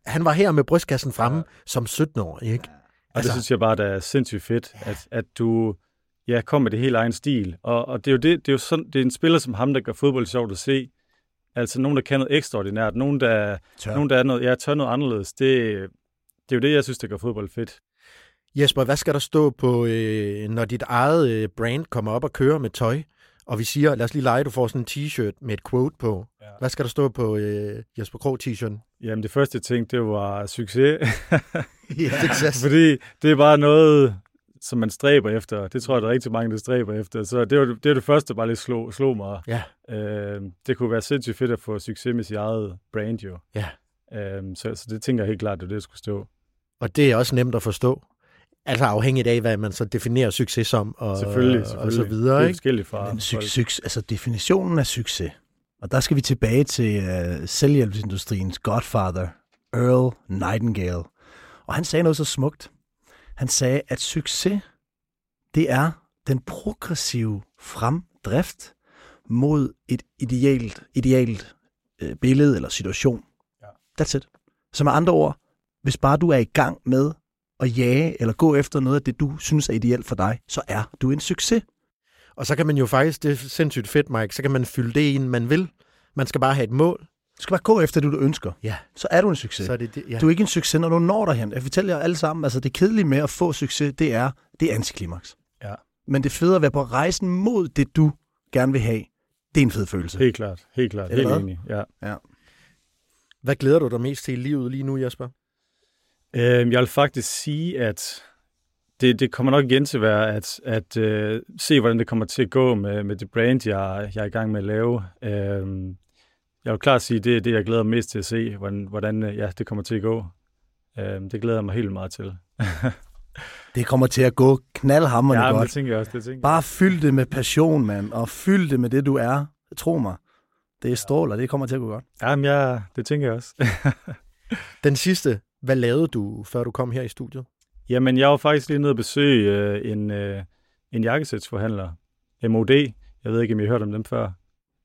Han var her med brystkassen fremme som 17-årig, ikke? Og det synes jeg bare, der er sindssygt fedt, at, at du ja, kommer med det helt egen stil. Og, og det er jo, det, det er jo sådan, det er en spiller som ham, der gør fodbold sjovt at se. Altså nogen, der kan noget ekstraordinært. Nogen, der, Tør. nogen, der er noget, ja, tør noget anderledes. Det, det er jo det, jeg synes, der gør fodbold fedt. Jesper, hvad skal der stå på, øh, når dit eget øh, brand kommer op og kører med tøj, og vi siger, lad os lige lege, du får sådan en t-shirt med et quote på. Ja. Hvad skal der stå på øh, Jesper Krog t-shirten? Jamen det første, tænkte, det var succes. Ja. Fordi det er bare noget, som man stræber efter. Det tror jeg, der er rigtig mange, der stræber efter. Så det var det, var det første, der bare lige slog, slog mig. Ja. Øh, det kunne være sindssygt fedt at få succes med sit eget brand jo. Ja. Øh, så, så det tænker jeg helt klart, det er det, der skulle stå. Og det er også nemt at forstå. Altså afhængigt af, hvad man så definerer succes som, og, Selvfølgelig, selvfølgelig. og så det videre. er Ikke? forskelligt fra Men folk. succes, altså definitionen af succes. Og der skal vi tilbage til uh, selvhjælpsindustriens godfather, Earl Nightingale. Og han sagde noget så smukt. Han sagde, at succes, det er den progressive fremdrift mod et idealt, idealt øh, billede eller situation. Ja. That's it. Så med andre ord, hvis bare du er i gang med at jage eller gå efter noget af det, du synes er ideelt for dig, så er du en succes. Og så kan man jo faktisk, det er sindssygt fedt, Mike, så kan man fylde det ind, man vil. Man skal bare have et mål. Du skal bare gå efter det, du ønsker. Ja. Så er du en succes. Så er det det. Ja. Du er ikke en succes, når du når derhen. Jeg fortæller jer alle sammen, altså det kedelige med at få succes, det er, det er antiklimaks. Ja. Men det fede at være på rejsen mod det, du gerne vil have, det er en fed følelse. Helt klart, helt klart. Helt enig, ja. Hvad glæder du dig mest til i livet lige nu, Jesper? Øh, jeg vil faktisk sige, at det, det kommer nok igen til at være at, at øh, se, hvordan det kommer til at gå med, med det brand, jeg, jeg er i gang med at lave. Øh, jeg vil klart sige, det er det, jeg glæder mig mest til at se, hvordan, hvordan øh, ja, det kommer til at gå. Øh, det glæder jeg mig helt meget til. Det kommer til at gå knaldhammerende ja, godt. det tænker jeg også. Det tænker jeg. Bare fyld det med passion, mand, og fyld det med det, du er. Tro mig. Det er stråler, det kommer til at gå godt. Jamen, ja, det tænker jeg også. Den sidste, hvad lavede du, før du kom her i studiet? Jamen, jeg var faktisk lige nede og besøge øh, en, øh, en jakkesætsforhandler, MOD. Jeg ved ikke, om I har hørt om dem før.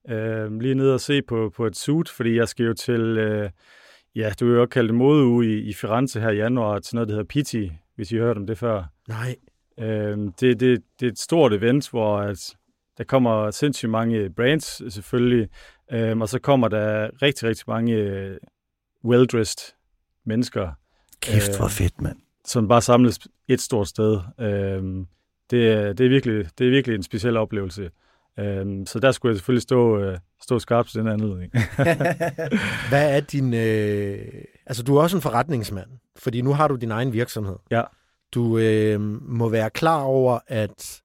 Øh, lige nede og se på, på et suit, fordi jeg skal jo til, øh, ja, du vil jo også kalde det modeuge i, i Firenze her i januar, til noget, der hedder Pitti, hvis I har hørt om det før. Nej. Øh, det, det, det er et stort event, hvor at, der kommer sindssygt mange brands selvfølgelig, øh, og så kommer der rigtig, rigtig mange øh, well-dressed mennesker, Kæft, hvor Øh, fedt, mand. som bare samles et stort sted. Øhm, det, er, det, er virkelig, det er virkelig en speciel oplevelse. Øhm, så der skulle jeg selvfølgelig stå, øh, stå skarpt til den anledning. Hvad er din... Øh... Altså, du er også en forretningsmand, fordi nu har du din egen virksomhed. Ja. Du øh, må være klar over, at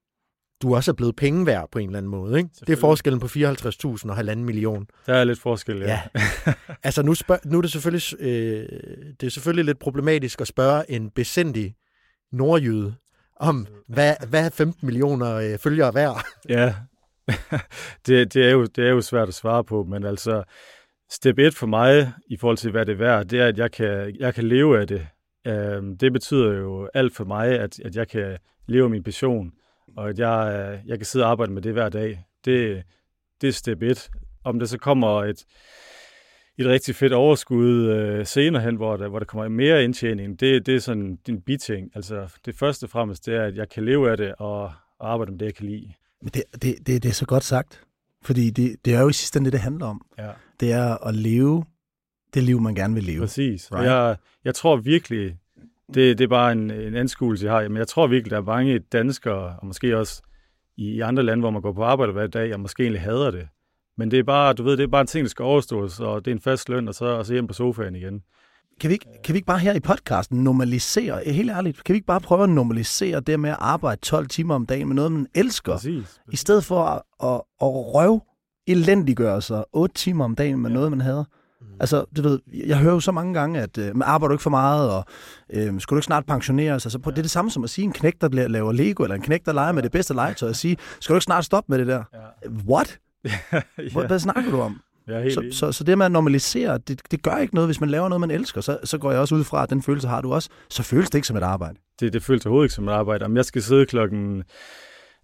du også er blevet penge værd på en eller anden måde. Ikke? Det er forskellen på 54.000 og halvanden million. der er lidt forskel, ja. Ja. Altså, nu, spørg, nu er det selvfølgelig, øh, det er selvfølgelig lidt problematisk at spørge en besindig nordjyde om, hvad, hvad er 15 millioner øh, følgere værd? ja. det, det, er jo, det er jo svært at svare på, men altså, step 1 for mig, i forhold til hvad det er værd, det er, at jeg kan, jeg kan leve af det. Øhm, det betyder jo alt for mig, at, at jeg kan leve min passion, og at jeg, øh, jeg kan sidde og arbejde med det hver dag. Det, det er step 1. Om der så kommer et, et rigtig fedt overskud øh, senere hen, hvor der, hvor der kommer mere indtjening, det, det er sådan en biting. Altså, det første og fremmest, det er, at jeg kan leve af det og, og arbejde med det, jeg kan lide. Men det, det, det, det er så godt sagt, fordi det, det er jo i sidste ende det, det handler om. Ja. Det er at leve det liv, man gerne vil leve. Præcis. Right. Jeg, jeg tror virkelig, det, det er bare en, en anskuelse, jeg har, men jeg tror virkelig, der er mange danskere, og måske også i, i andre lande, hvor man går på arbejde hver dag, og måske egentlig hader det. Men det er bare, du ved, det er bare en ting, der skal overstås, og det er en fast løn, og så, og så hjem på sofaen igen. Kan vi, ikke, kan vi ikke bare her i podcasten normalisere, helt ærligt, kan vi ikke bare prøve at normalisere det med at arbejde 12 timer om dagen med noget, man elsker, Præcis. i stedet for at, at, at røve elendiggøre sig 8 timer om dagen med ja. noget, man hader? Altså, du ved, jeg hører jo så mange gange, at øh, man arbejder ikke for meget, og øh, skulle du ikke snart pensioneres? Altså, på, det er det samme som at sige en knæk, der laver Lego, eller en knæk, der leger med det bedste legetøj, og sige, skal du ikke snart stoppe med det der? Ja. What? ja. Hvad, hvad snakker du om? Er helt Så, så, så det med at normalisere, det, det gør ikke noget, hvis man laver noget, man elsker. Så, så går jeg også ud fra, at den følelse har du også. Så føles det ikke som et arbejde. det, det føles overhovedet ikke som et arbejde. Om jeg skal sidde klokken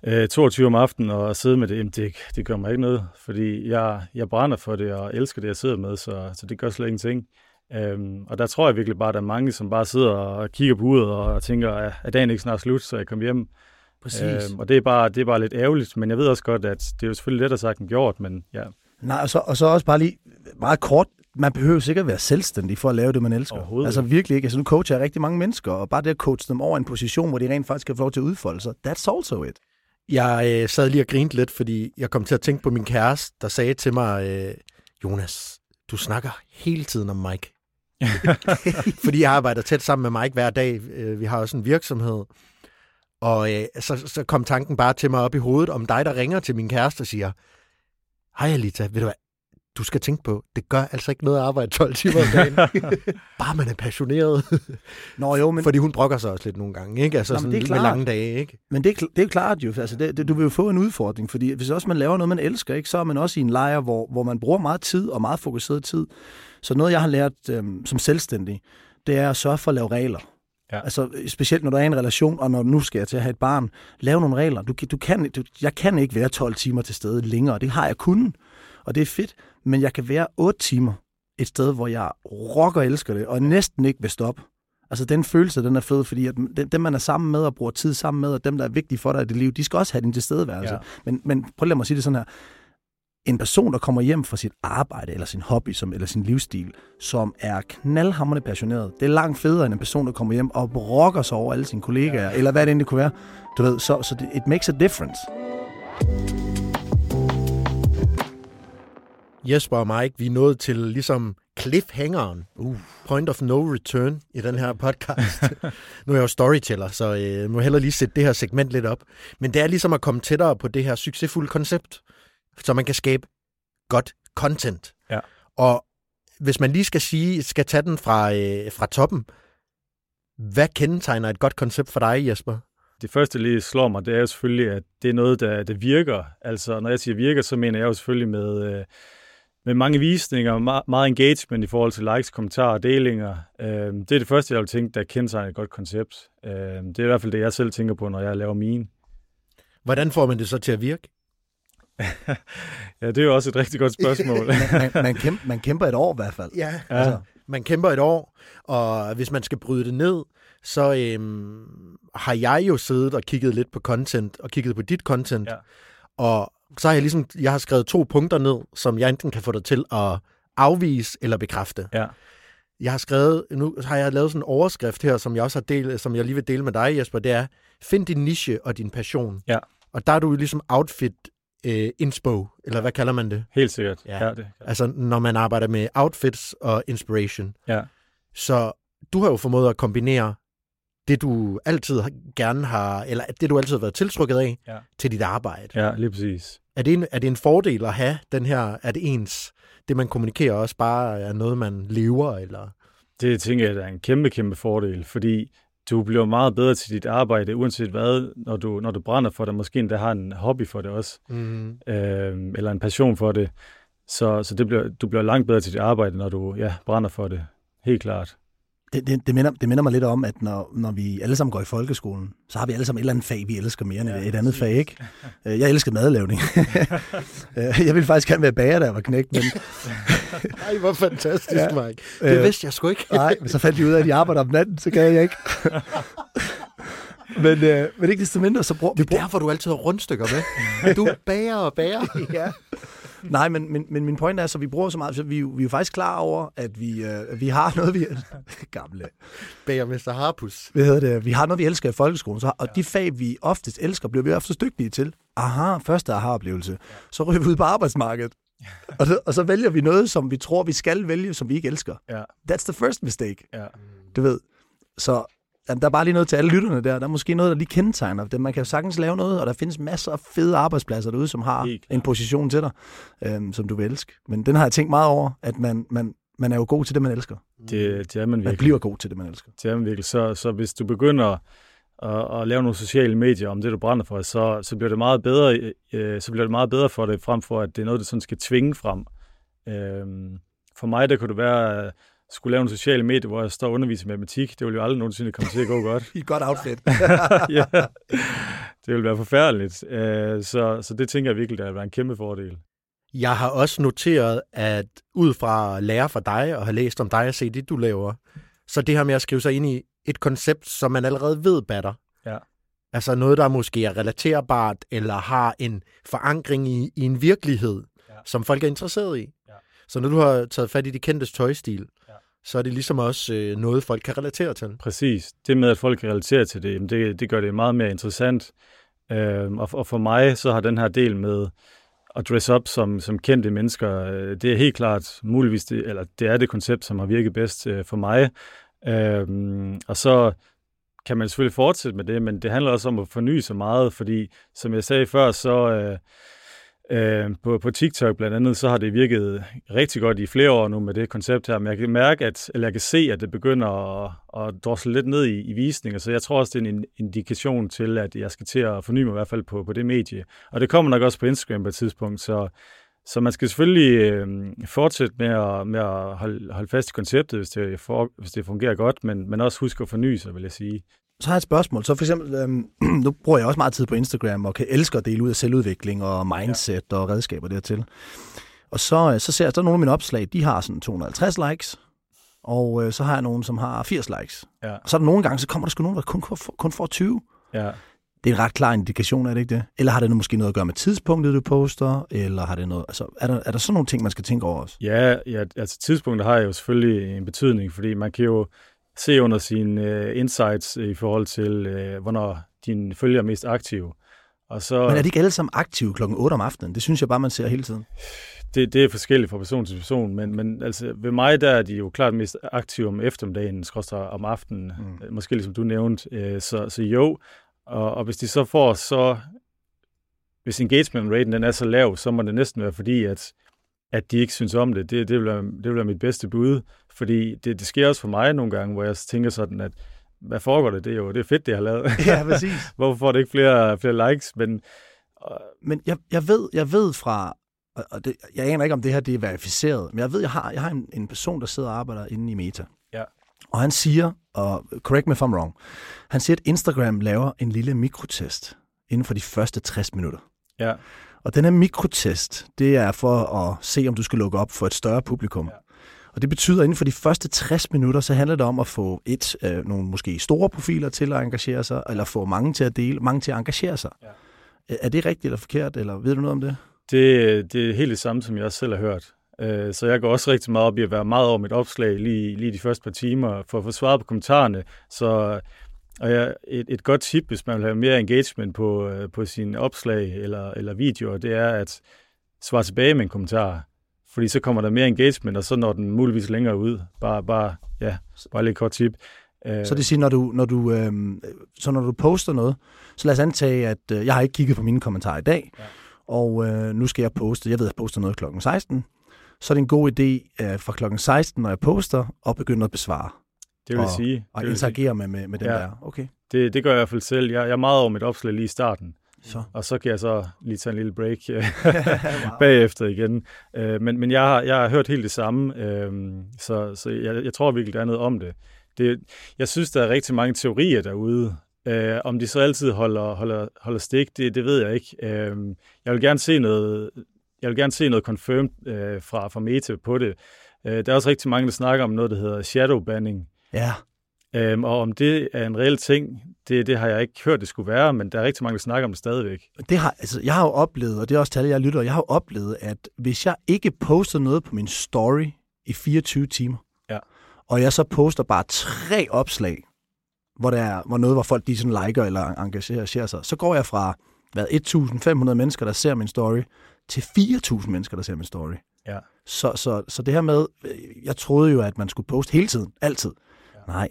øh, 22 om aftenen og sidde med det, jamen det, det gør mig ikke noget, fordi jeg, jeg brænder for det og elsker det, jeg sidder med, så, så det gør slet ingenting. Øhm, og der tror jeg virkelig bare, at der er mange, som bare sidder og kigger på uret og tænker, at er dagen ikke snart slut, så jeg kommer hjem. Øhm, og det er, bare, det er bare lidt ærgerligt, men jeg ved også godt, at det er jo selvfølgelig lettere sagt end gjort, men ja, Nej, og så, og så også bare lige meget kort. Man behøver sikkert være selvstændig for at lave det, man elsker. Altså virkelig ikke. Altså nu coacher jeg rigtig mange mennesker, og bare det at coache dem over en position, hvor de rent faktisk kan få lov til at udfolde sig, that's also it. Jeg øh, sad lige og grinte lidt, fordi jeg kom til at tænke på min kæreste, der sagde til mig, øh, Jonas, du snakker hele tiden om Mike. fordi jeg arbejder tæt sammen med Mike hver dag. Øh, Vi har også en virksomhed. Og øh, så, så kom tanken bare til mig op i hovedet om dig, der ringer til min kæreste og siger, Hej Alita, ved du hvad, du skal tænke på, det gør altså ikke noget at arbejde 12 timer om dagen. bare man er passioneret. Nå jo, men, Fordi hun brokker sig også lidt nogle gange, ikke? Altså Nå, sådan det er med klart. lange dage, ikke? men det, er, det er jo klart jo. Altså det, det, du vil jo få en udfordring, fordi hvis også man laver noget, man elsker, ikke, så er man også i en lejr, hvor, hvor man bruger meget tid og meget fokuseret tid. Så noget, jeg har lært øhm, som selvstændig, det er at sørge for at lave regler. Ja. Altså specielt når du er i en relation, og når nu skal jeg til at have et barn, lav nogle regler. Du, du kan, du, jeg kan ikke være 12 timer til stede længere. Det har jeg kunnet, og det er fedt. Men jeg kan være 8 timer et sted, hvor jeg rocker elsker det, og næsten ikke vil stoppe. Altså den følelse, den er fed, fordi at dem- dem, man er sammen med og bruger tid sammen med, og dem, der er vigtige for dig i dit liv, de skal også have din tilstedeværelse. Ja. Men, men prøv lige at sige det sådan her. En person, der kommer hjem fra sit arbejde, eller sin hobby, som, eller sin livsstil, som er knaldhammerende passioneret, det er langt federe end en person, der kommer hjem og brokker sig over alle sine kollegaer, ja. eller hvad det end det kunne være. Du ved, så, så det, it makes a difference. Jesper og Mike, vi er nået til ligesom cliffhangeren, uh. point of no return i den her podcast. nu er jeg jo storyteller, så øh, jeg må hellere lige sætte det her segment lidt op. Men det er ligesom at komme tættere på det her succesfulde koncept, så man kan skabe godt content. Ja. Og hvis man lige skal sige, skal tage den fra, øh, fra toppen, hvad kendetegner et godt koncept for dig, Jesper? det første, der lige slår mig, det er selvfølgelig, at det er noget, der, der virker. Altså, når jeg siger virker, så mener jeg jo selvfølgelig med, øh, med mange visninger, meget, meget engagement i forhold til likes, kommentarer og delinger. Øh, det er det første, jeg vil tænke, der kendetegner et godt koncept. Øh, det er i hvert fald det, jeg selv tænker på, når jeg laver mine. Hvordan får man det så til at virke? Ja, det er jo også et rigtig godt spørgsmål. Man, man, man, kæmper, man kæmper et år i hvert fald. Ja, Ja. altså, man kæmper et år, og hvis man skal bryde det ned, så øhm, har jeg jo siddet og kigget lidt på content, og kigget på dit content, Ja. og så har jeg ligesom, jeg har skrevet to punkter ned, som jeg enten kan få dig til at afvise eller bekræfte. ja. Jeg har skrevet, nu har jeg lavet sådan en overskrift her, som jeg også har delt, som jeg lige vil dele med dig, Jesper, det er, find din niche og din passion. Ja. Og der er du ligesom outfit øh, inspo, eller hvad kalder man det? Helt sikkert. Ja. Ja, det, Altså, når man arbejder med outfits og inspiration. ja. Så du har jo formået at kombinere det, du altid gerne har, eller det, du altid har været tiltrukket af, Ja. til dit arbejde. ja, lige præcis. Er, det en, er det en fordel at have den her, er det ens, det man kommunikerer også bare er noget, man lever, eller? Det tænker jeg, der er en kæmpe, kæmpe fordel, fordi du bliver meget bedre til dit arbejde, uanset hvad, når du, når du brænder for det. Måske endda har en hobby for det også, Mm. øh, eller en passion for det. Så, så det bliver, du bliver langt bedre til dit arbejde, når du ja, brænder for det. Helt klart. Det, det, det, minder, det minder mig lidt om, at når, når vi alle sammen går i folkeskolen, så har vi alle sammen et eller andet fag, vi elsker mere end ja, et andet fag, ikke? Øh, Jeg elskede madlavning. Øh, jeg ville faktisk gerne være bager, da jeg var knægt, men Ej, hvor fantastisk, Ja. ja. Mike. Det Øh, vidste jeg sgu ikke. nej, men så fandt de ud af, at de arbejder om natten, så gad jeg ikke. men, øh, men ikke desto mindre, så bruger Det er bruger, derfor, du altid har rundstykker med. Du bager og bager. ja. Nej, men, men, men min pointe er, så vi bruger så meget, så vi, vi er jo faktisk klar over, at vi, øh, vi har noget, vi... Gamle. Bager Mr. Harpus. Hvad hedder det? Vi har noget, vi elsker i folkeskolen, så, og de fag, vi oftest elsker, bliver vi oftest dygtige til. Aha, første aha-oplevelse. Så ryger vi ud på arbejdsmarkedet. Og så, og så vælger vi noget, som vi tror, vi skal vælge, som vi ikke elsker. Ja, That's the first mistake, ja. du ved. Så jamen, der er bare lige noget til alle lytterne der. Der er måske noget, der lige kendetegner dem. Man kan jo sagtens lave noget, og der findes masser af fede arbejdspladser derude, som har en position til dig, øhm, som du vil elske. Men den har jeg tænkt meget over, at man, man, man er jo god til det, man elsker. Det, det er man Man virkelig. bliver god til det, man elsker. Det er man virkelig. Så, så hvis du begynder at, at lave nogle sociale medier om det, du brænder for, så, så bliver det meget bedre, øh, så bliver det meget bedre for det, frem for at det er noget, du sådan skal tvinge frem. Øhm, for mig, der kunne det være at skulle lave en sociale medier, hvor jeg står og underviser i matematik. Det ville jo aldrig nogensinde komme til at gå godt. I et godt outfit. ja, det ville være forfærdeligt. Øh, så, så det tænker jeg virkelig, der vil være en kæmpe fordel. Jeg har også noteret, at ud fra at lære fra dig og have læst om dig og se det, du laver, så det her med at skrive sig ind i et koncept, som man allerede ved batter. Ja. Altså noget, der måske er relaterbart, eller har en forankring i, i en virkelighed, Ja. som folk er interesseret i. Ja. Så når du har taget fat i de kendtes tøjstil, Ja. så er det ligesom også øh, noget, folk kan relatere til. Præcis. Det med, at folk kan relatere til det, det, det gør det meget mere interessant. Øhm, og, og for mig, så har den her del med at dress up som, som kendte mennesker, øh, det er helt klart muligvis, det, eller det er det koncept, som har virket bedst øh, for mig. Øhm, og så kan man selvfølgelig fortsætte med det, men det handler også om at forny sig meget, fordi som jeg sagde før, så øh, øh, på, på TikTok blandt andet, så har det virket rigtig godt i flere år nu med det koncept her, men jeg kan mærke, at, eller jeg kan se, at det begynder at, at drosle lidt ned i, i visninger, så jeg tror også, det er en indikation til, at jeg skal til at forny mig i hvert fald på, på det medie. Og det kommer nok også på Instagram på et tidspunkt, så, så man skal selvfølgelig øh, fortsætte med at, med at holde, holde fast i konceptet, hvis det, for, hvis det fungerer godt, men, men også huske at forny sig, vil jeg sige. Så har jeg et spørgsmål. Så for eksempel, øhm, nu bruger jeg også meget tid på Instagram, og kan elske at dele ud af selvudvikling og mindset ja. og redskaber dertil. Og så, øh, så ser jeg, så nogle af mine opslag, de har sådan 250 likes, og øh, så har jeg nogen, som har 80 likes. Ja. Og så er der nogle gange, så kommer der sgu nogen, der kun, kun får 20. Ja. Det er en ret klar indikation, er det ikke det? Eller har det måske noget at gøre med tidspunktet, du poster? Eller har det noget... Altså, er der, er der sådan nogle ting, man skal tænke over også? Ja, ja, altså tidspunkter har jo selvfølgelig en betydning, fordi man kan jo se under sine uh, insights i forhold til, uh, hvornår dine følger er mest aktive. Og så, Men er de ikke alle sammen aktive klokken 8 om aftenen? Det synes jeg bare, man ser hele tiden. det, det er forskelligt fra person til person, men, men altså, ved mig der er de jo klart mest aktive om eftermiddagen, skråstreg om aftenen, mm. måske ligesom du nævnte. Uh, så, så jo, og, og hvis de så får så... Hvis engagement raten den er så lav, så må det næsten være fordi, at at de ikke synes om det. Det, det, vil, være, det vil være mit bedste bud, fordi det, det sker også for mig nogle gange, hvor jeg tænker sådan, at hvad foregår det? Det er jo det er fedt, det jeg har lavet. Ja, præcis. Hvorfor får det ikke flere, flere likes? Men Men jeg, jeg, ved, jeg ved fra, og- og det, jeg aner ikke, om det her det er verificeret, men jeg ved, jeg har, jeg har en, en person, der sidder og arbejder inde i Meta. Ja. Og han siger, og correct me if I'm wrong, han siger, at Instagram laver en lille mikrotest inden for de første 60 minutter. ja, Og den her mikrotest, det er for at se, om du skal lukke op for et større publikum. Ja. Og det betyder, at inden for de første 60 minutter, så handler det om at få et, øh, nogle måske store profiler til at engagere sig, eller få mange til at dele, mange til at engagere sig. Ja. Er det rigtigt eller forkert, eller ved du noget om det? det, det er helt det samme, som jeg også selv har hørt. Øh, Så jeg går også rigtig meget op i at være meget over mit opslag lige, lige de første par timer, for at få svaret på kommentarerne. Så og jeg, et, et godt tip, hvis man vil have mere engagement på, øh, på sine opslag eller, eller videoer, det er at svare tilbage med en kommentar. Fordi så kommer der mere engagement, og så når den muligvis længere ud. Bare, bare, ja, bare lidt kort tip. Øh, Så det siger, når du, når du, øh, så når du poster noget, så lad os antage, at øh, jeg har ikke kigget på mine kommentarer i dag, Ja. ja. og øh, nu skal jeg poste, jeg ved, at jeg poster noget klokken 16, så er det en god idé øh, fra klokken 16, når jeg poster, at begynde at besvare. Det vil og, sige. Og vil, interagere med, med, med den Ja. der. Okay, det, det gør jeg i hvert fald selv. Jeg, jeg er meget over mit opslag lige i starten. så. Og så kan jeg så lige tage en lille break øh, bagefter igen. Øh, men men jeg, har, jeg har hørt helt det samme, øh, så, så jeg, jeg tror virkelig, der er noget om det. det. Jeg synes, der er rigtig mange teorier derude. Øh, om de så altid holder, holder, holder stik, det, det ved jeg ikke. Øh, jeg vil gerne se noget, jeg vil gerne se noget confirmed øh, fra, fra Meta på det. Øh, der er også rigtig mange, der snakker om noget, der hedder shadow banning. Ja, Øhm, og om det er en reel ting, det, det har jeg ikke hørt, det skulle være, men der er rigtig mange, der snakker om det stadigvæk. det har, altså, jeg har jo oplevet, og det er også tal, jeg lytter, jeg har jo oplevet, at hvis jeg ikke poster noget på min story i 24 timer, Ja. og jeg så poster bare tre opslag, hvor der er hvor noget, hvor folk de sådan liker eller engagerer sig, så går jeg fra hvad, 1.500 mennesker, der ser min story, til 4.000 mennesker, der ser min story. Ja. Så, så, så det her med, øh, jeg troede jo, at man skulle poste hele tiden, altid. Ja. Nej,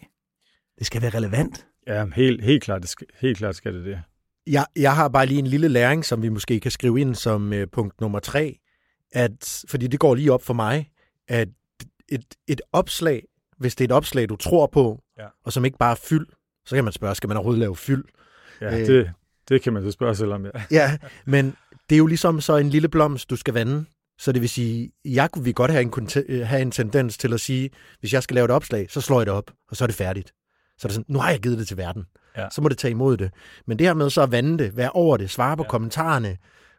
det skal være relevant. Ja, helt, helt, klart, det skal, helt klart skal det det. Jeg, jeg har bare lige en lille læring, som vi måske kan skrive ind som øh, punkt nummer tre, at, fordi det går lige op for mig, at et, et opslag, hvis det er et opslag, du tror på, Ja. og som ikke bare er fyld, så kan man spørge, skal man overhovedet lave fyld? Ja, Øh. det, det kan man så spørge selv om, ja. Ja, men det er jo ligesom så en lille blomst, du skal vande. Så det vil sige, jeg kunne vi godt have en, øh, have en tendens til at sige, hvis jeg skal lave et opslag, så slår jeg det op, og så er det færdigt. Så er det sådan, nu har jeg givet det til verden. Ja. Så må det tage imod det. Men det her med så at vande det, være over det, svare på Ja. kommentarerne,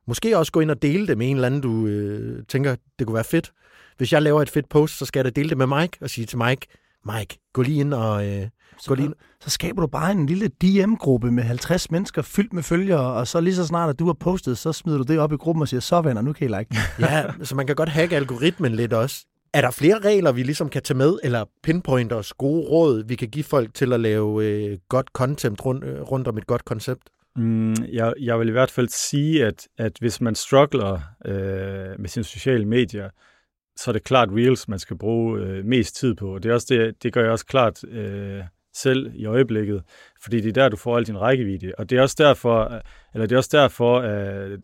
måske også gå ind og dele det med en eller anden, du øh, tænker, det kunne være fedt. Hvis jeg laver et fedt post, så skal jeg da dele det med Mike og sige til Mike, Mike, gå lige ind og... Øh, Så, lige så skaber du bare en lille DM-gruppe med 50 mennesker fyldt med følgere, og så lige så snart, at du har postet, så smider du det op i gruppen og siger, så venner, nu kan I like. Ja, så man kan godt hacke algoritmen lidt også. Er der flere regler, vi ligesom kan tage med, eller pinpointers, gode råd, vi kan give folk til at lave øh, godt content rundt, øh, rundt om et godt koncept? Mm, jeg, jeg vil i hvert fald sige, at, at hvis man struggler øh, med sine sociale medier, så er det klart Reels, man skal bruge øh, mest tid på. Det, er også det, det gør jeg også klart øh, selv i øjeblikket, fordi det er der, du får al din rækkevidde. Og det er også derfor, eller det er også derfor, øh,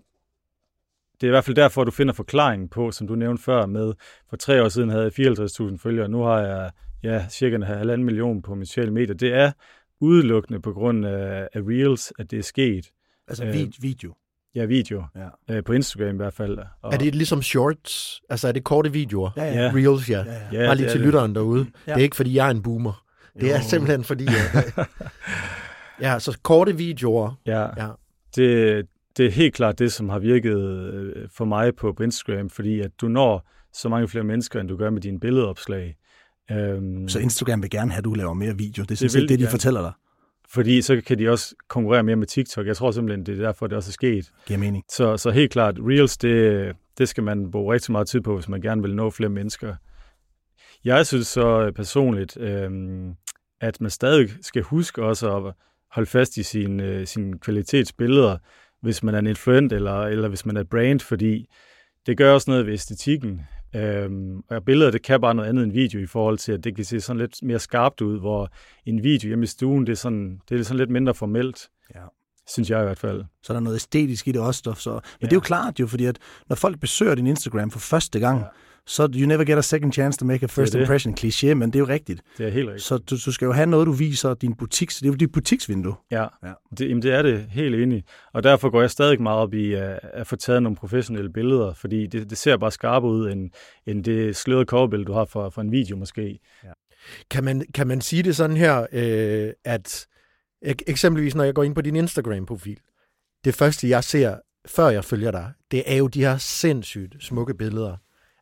det er i hvert fald derfor, du finder forklaringen på, som du nævnte før med, for tre år siden havde jeg 54.000 følgere, nu har jeg ja, cirka en halvanden million på mine sociale medier. Det er udelukkende på grund af, af Reels, at det er sket. Altså Øh, vid- video. Ja, video. Ja. Øh, på Instagram i hvert fald. Og, Er det ligesom shorts? Altså er det korte videoer? Ja, Ja. Reels, ja. ja, ja. Bare lige det er til lytteren derude. Ja. Det er ikke, fordi jeg er en boomer. Det er simpelthen fordi... At, ja, så korte videoer. Ja, Ja. det, det er helt klart det, som har virket øh, for mig på, på Instagram, fordi at du når så mange flere mennesker, end du gør med dine billedopslag. Øhm, Så Instagram vil gerne have, at du laver mere video. Det er Det sådan vil det, de gerne. fortæller dig. fordi så kan de også konkurrere mere med TikTok. Jeg tror simpelthen, det er derfor, det også er sket. Giver mening. Så, så helt klart, Reels, det, det skal man bruge rigtig meget tid på, hvis man gerne vil nå flere mennesker. Jeg synes så personligt, øhm, at man stadig skal huske også at holde fast i sine, øh, sine kvalitetsbilleder, hvis man er en influent eller, eller hvis man er brand, fordi det gør også noget ved æstetikken. Øhm, og billeder, det kan bare noget andet end video i forhold til, at det kan se sådan lidt mere skarpt ud, hvor en video hjemme i stuen, det er sådan, det er sådan lidt mindre formelt, Ja. synes jeg i hvert fald. Så er der noget æstetisk i det også. Så. Men Ja. det er jo klart jo, fordi at når folk besøger din Instagram for første gang, Ja. Så you never get a second chance to make a first det. impression kliché, men det er jo rigtigt. Det er helt rigtigt. Så du, du skal jo have noget, du viser din butik, så det er jo dit butiksvindue. Ja, Ja. ja. Det, jamen det er det helt enig. Og derfor går jeg stadig meget op i at, at få taget nogle professionelle billeder, fordi det, det ser bare skarpere ud, end, end det slørede coverbillede, du har for, for en video måske. Kan man, kan man sige det sådan her, øh, at ek- eksempelvis når jeg går ind på din Instagram-profil, det første jeg ser, før jeg følger dig, det er jo de her sindssygt smukke billeder.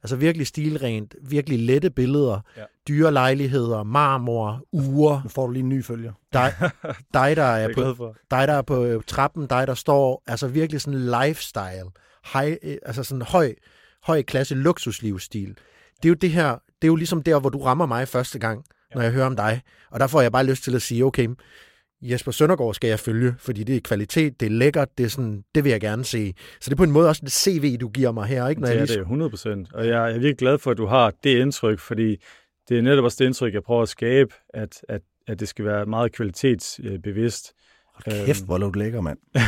Altså virkelig stilrent, virkelig lette billeder, Ja. dyre lejligheder, marmor, ure, Nu får du lige en ny følger. dig, dig, der Det er er på, dig, der er på trappen, dig, der står, altså virkelig sådan lifestyle, high, øh, altså sådan høj, høj klasse luksuslivsstil. Det er jo det her, det er jo ligesom der, hvor du rammer mig første gang, når jeg hører om dig. Og der får jeg bare lyst til at sige, okay, Jesper Søndergaard skal jeg følge, fordi det er kvalitet, det er lækkert, det, er sådan, det vil jeg gerne se. Så det er på en måde også et CV, du giver mig her, ikke? Når Det jeg er lige... det 100 procent. Og jeg, jeg er virkelig glad for, at du har det indtryk, fordi det er netop også det indtryk, jeg prøver at skabe, at, at, at det skal være meget kvalitetsbevidst. Hold kæft, hvor er du lækker, mand.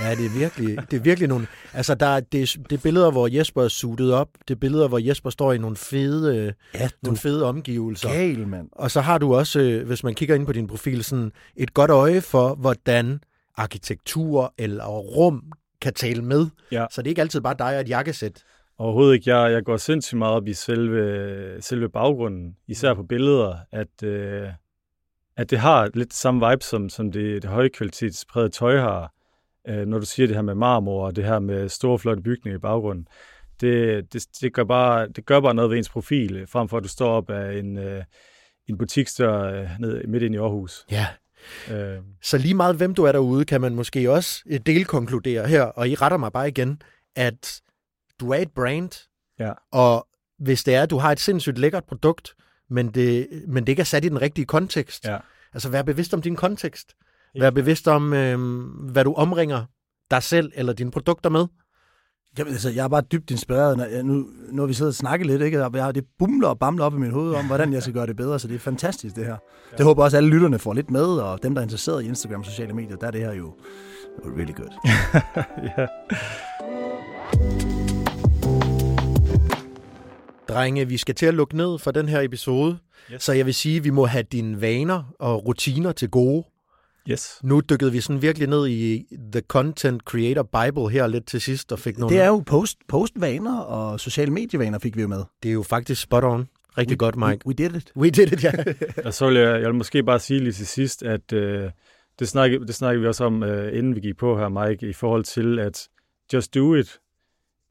Ja, det er virkelig, det er virkelig nogle... Altså, der er, det, det er billeder, hvor Jesper er suitet op. Det er billeder, hvor Jesper står i nogle fede, Ja, du nogle fede omgivelser. er gal, mand. Og så har du også, øh, hvis man kigger ind på din profil, sådan et godt øje for, hvordan arkitektur eller rum kan tale med. Ja. Så det er ikke altid bare dig og et jakkesæt. Overhovedet ikke. Jeg, jeg går sindssygt meget op i selve, selve baggrunden, især på billeder, at, øh, at det har lidt samme vibe, som, som det, det højkvalitetsprægede tøj har. Øh, når du siger det her med marmor og det her med store, flotte bygninger i baggrunden. Det, det, det, gør bare, det gør bare noget ved ens profil, frem for at du står op af en, øh, en butiksdør øh, ned midt ind i Aarhus. Ja. Øh, Så lige meget hvem du er derude, kan man måske også øh, delkonkludere her, og I retter mig bare igen, at du er et brand, Ja. og hvis det er, at du har et sindssygt lækkert produkt, men det, men det ikke er sat i den rigtige kontekst, Ja. altså vær bevidst om din kontekst. Vær bevidst om, øh, hvad du omringer dig selv eller dine produkter med. Jamen, altså, jeg er bare dybt inspireret. Når, jeg, nu, nu har vi siddet og snakket lidt, ikke? Og jeg det bumler og bamler op i mit hoved om, hvordan jeg skal gøre det bedre, så det er fantastisk, det her. Ja. Det håber også, at alle lytterne får lidt med, og dem, der er interesseret i Instagram og sociale medier, der er det her jo really good. ja. Drenge, vi skal til at lukke ned for den her episode, Yes. så jeg vil sige, at vi må have dine vaner og rutiner til gode. Yes. Nu dykkede vi sådan virkelig ned i The Content Creator Bible her lidt til sidst og fik nogle... Det er jo post, postvaner og sociale medievaner fik vi jo med. det er jo faktisk spot on. Rigtig godt, Mike. We, we did it. We did it, ja. Og så vil jeg, jeg vil måske bare sige lige til sidst, at øh, det, snakkede, det snakkede vi også om, øh, inden vi gik på her, Mike, i forhold til, at just do it.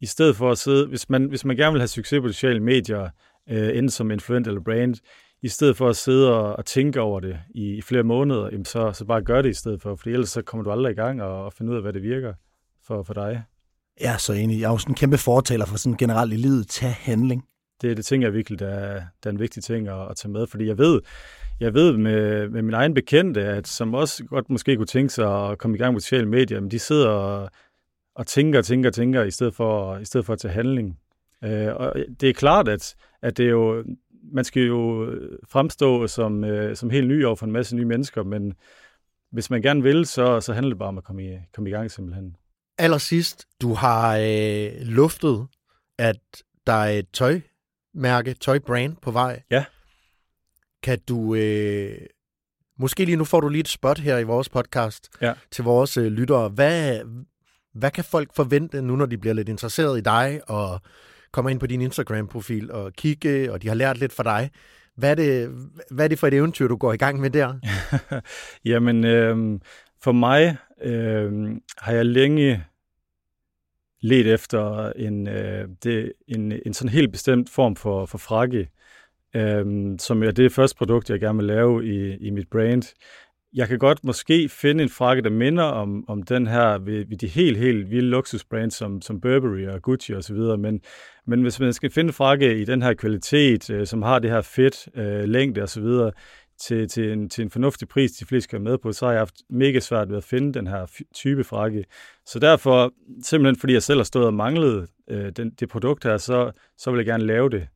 I stedet for at sidde, hvis man, hvis man gerne vil have succes på sociale medier, øh, enten som influent eller brand, i stedet for at sidde og, og tænke over det i, i flere måneder, jamen så, så bare gør det i stedet for, for ellers så kommer du aldrig i gang og, og finde ud af, hvad det virker for, for dig. Jeg er så enig. Jeg er jo sådan en kæmpe fortaler for sådan generelt i livet. Tag handling. det, det tænker jeg virkelig, der er, der er en vigtig ting at, at tage med, fordi jeg ved, jeg ved med, med min egen bekendte, at som også godt måske kunne tænke sig at komme i gang med sociale medier, men de sidder og, og tænker, tænker, tænker, i stedet for, i stedet for at tage handling. Øh, og det er klart, at, at det er jo, man skal jo fremstå som, øh, som helt ny over for en masse nye mennesker, men hvis man gerne vil, så, så handler det bare om at komme i, komme i gang simpelthen. Allersidst, du har øh, luftet, at der er et tøjmærke, tøjbrand på vej. Ja. Kan du... Øh, måske lige nu får du lige et spot her i vores podcast Ja. til vores øh, lyttere. Hvad, hvad kan folk forvente nu, når de bliver lidt interesseret i dig og kommer ind på din Instagram-profil og kigge, og de har lært lidt fra dig? Hvad er det, hvad er det for et eventyr, du går i gang med der? Jamen, øh, for mig øh, har jeg længe let efter en, øh, det, en, en sådan helt bestemt form for, for frakke, øh, som er det første produkt, jeg gerne vil lave i, i mit brand. Jeg kan godt måske finde en frakke, der minder om, om den her ved, ved de helt, helt vilde luksusbrands som, som Burberry og Gucci osv., men, men hvis man skal finde en frakke i den her kvalitet, øh, som har det her fedt, øh, længde osv., til, til, en, til en fornuftig pris, de fleste kan med på, så har jeg haft mega svært ved at finde den her type frakke. Så derfor, simpelthen fordi jeg selv har stået og manglet øh, den, det produkt her, så, så vil jeg gerne lave det.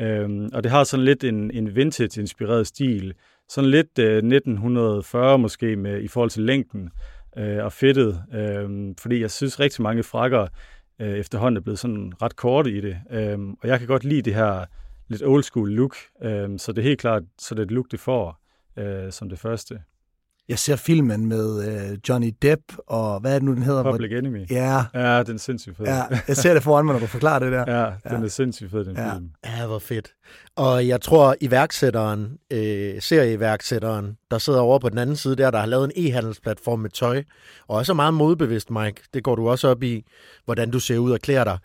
Øhm, og det har sådan lidt en, en vintage-inspireret stil. Sådan lidt øh, 1940 måske med, i forhold til længden øh, og fedtet. Øh, fordi jeg synes rigtig mange frakker øh, efterhånden er blevet sådan ret korte i det. Øh, og jeg kan godt lide det her lidt old school look. Øh, så det er helt klart, så det er et look, det får øh, som det første. Jeg ser filmen med øh, Johnny Depp, og hvad er det nu, den hedder? Public Enemy. Ja, Ja, den er sindssygt fed. ja, jeg ser det foran mig, når du forklarer det der. ja den Ja. er sindssygt fed, den Ja. film. Ja, hvor fedt. Og jeg tror, iværksætteren, øh, serieiværksætteren, der sidder over på den anden side der, der har lavet en e-handelsplatform med tøj, og også er meget modbevidst, Mike. Det går du også op i, hvordan du ser ud og klæder dig.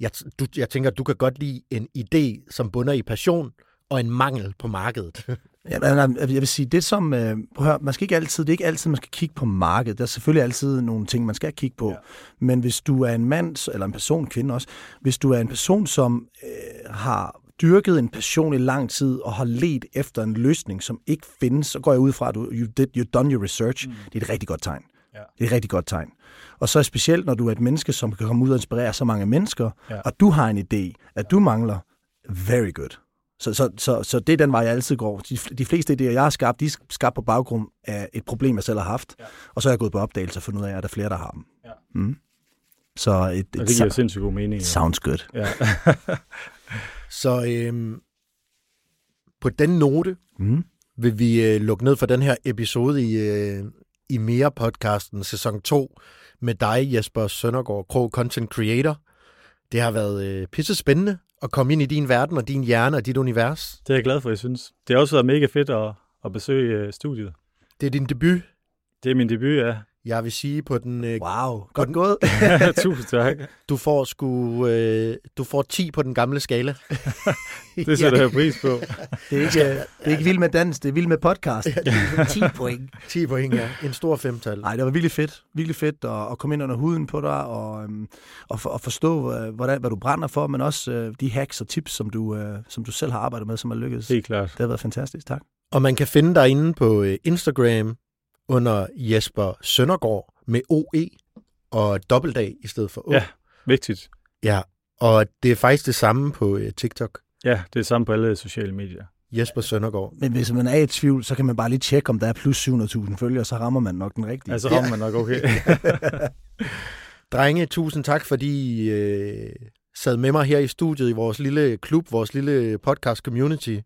Jeg, du, jeg tænker, du kan godt lide en idé, som bunder i passion og en mangel på markedet. Ja, jeg vil sige, det som, øh, prøv at høre, man skal ikke altid, det er ikke altid, man skal kigge på markedet. Der er selvfølgelig altid nogle ting, man skal kigge på. Ja. Men hvis du er en mand, eller en person, kvinde også, hvis du er en person, som øh, har dyrket en passion i lang tid, og har let efter en løsning, som ikke findes, så går jeg ud fra, at du you did, you've done your research. Mm. Det er et rigtig godt tegn. Ja. Det er et rigtig godt tegn. Og så specielt, når du er et menneske, som kan komme ud og inspirere så mange mennesker, Ja. og du har en idé, at du mangler, very good. Så, så, så, så det er den vej, jeg altid går. De, de fleste idéer, jeg har skabt, de er skabt på baggrund af et problem, jeg selv har haft. Ja. Og så er jeg gået på opdagelse og fundet ud af, at der er flere, der har dem. Ja. Mm. Så et, et, og det giver sindssygt god mening. Ja. Sounds good. Ja. så øhm, på den note mm. vil vi øh, lukke ned for den her episode i, øh, i Mere podcasten sæson 2 med dig, Jesper Søndergaard, Krog Content Creator. Det har været øh, pisse spændende at komme ind i din verden og din hjerne og dit univers. Det er jeg glad for, jeg synes. Det har også været mega fedt at, at besøge øh, studiet. Det er din debut. Det er min debut, ja. Jeg vil sige på den... Øh, wow, godt den, gået. Tusind tak. Du får, sgu, øh, du får 10 på den gamle skala. det sætter jeg pris på. Det er ikke, det er ikke vild med dans, det er vild med podcast. Ja, 10 point. 10 point, ja. En stor femtal. Nej, det var virkelig fedt. Virkelig fedt at, at komme ind under huden på dig og, øhm, og, for, og forstå, øh, hvordan, hvad du brænder for, men også øh, de hacks og tips, som du, øh, som du selv har arbejdet med, som har lykkedes. Helt klart. Det har været fantastisk. Tak. Og man kan finde dig inde på øh, Instagram, under Jesper Søndergaard med OE og dobbeltdag i stedet for O. Ja, vigtigt. Ja, og det er faktisk det samme på uh, TikTok. Ja, det er det samme på alle sociale medier. Jesper Søndergaard. Men hvis man er i tvivl, så kan man bare lige tjekke, om der er plus 700.000 følgere, så rammer man nok den rigtige. Ja, så rammer ja. man nok okay. Drenge, tusind tak, fordi I øh, sad med mig her i studiet i vores lille klub, vores lille podcast community.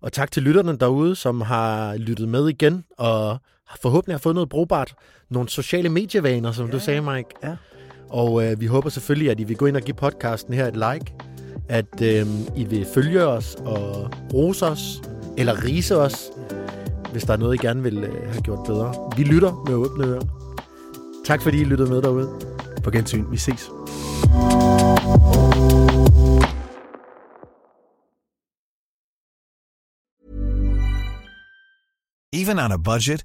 Og tak til lytterne derude, som har lyttet med igen og forhåbentlig har fået noget brugbart. Nogle sociale medievaner, som ja. du sagde, Mike. Ja. Og øh, vi håber selvfølgelig, at I vil gå ind og give podcasten her et like. At øh, I vil følge os og rose os, eller rise os, hvis der er noget, I gerne vil øh, have gjort bedre. Vi lytter med åbne ører. Tak fordi I lyttede med derude. På gensyn. Vi ses. Even on a budget,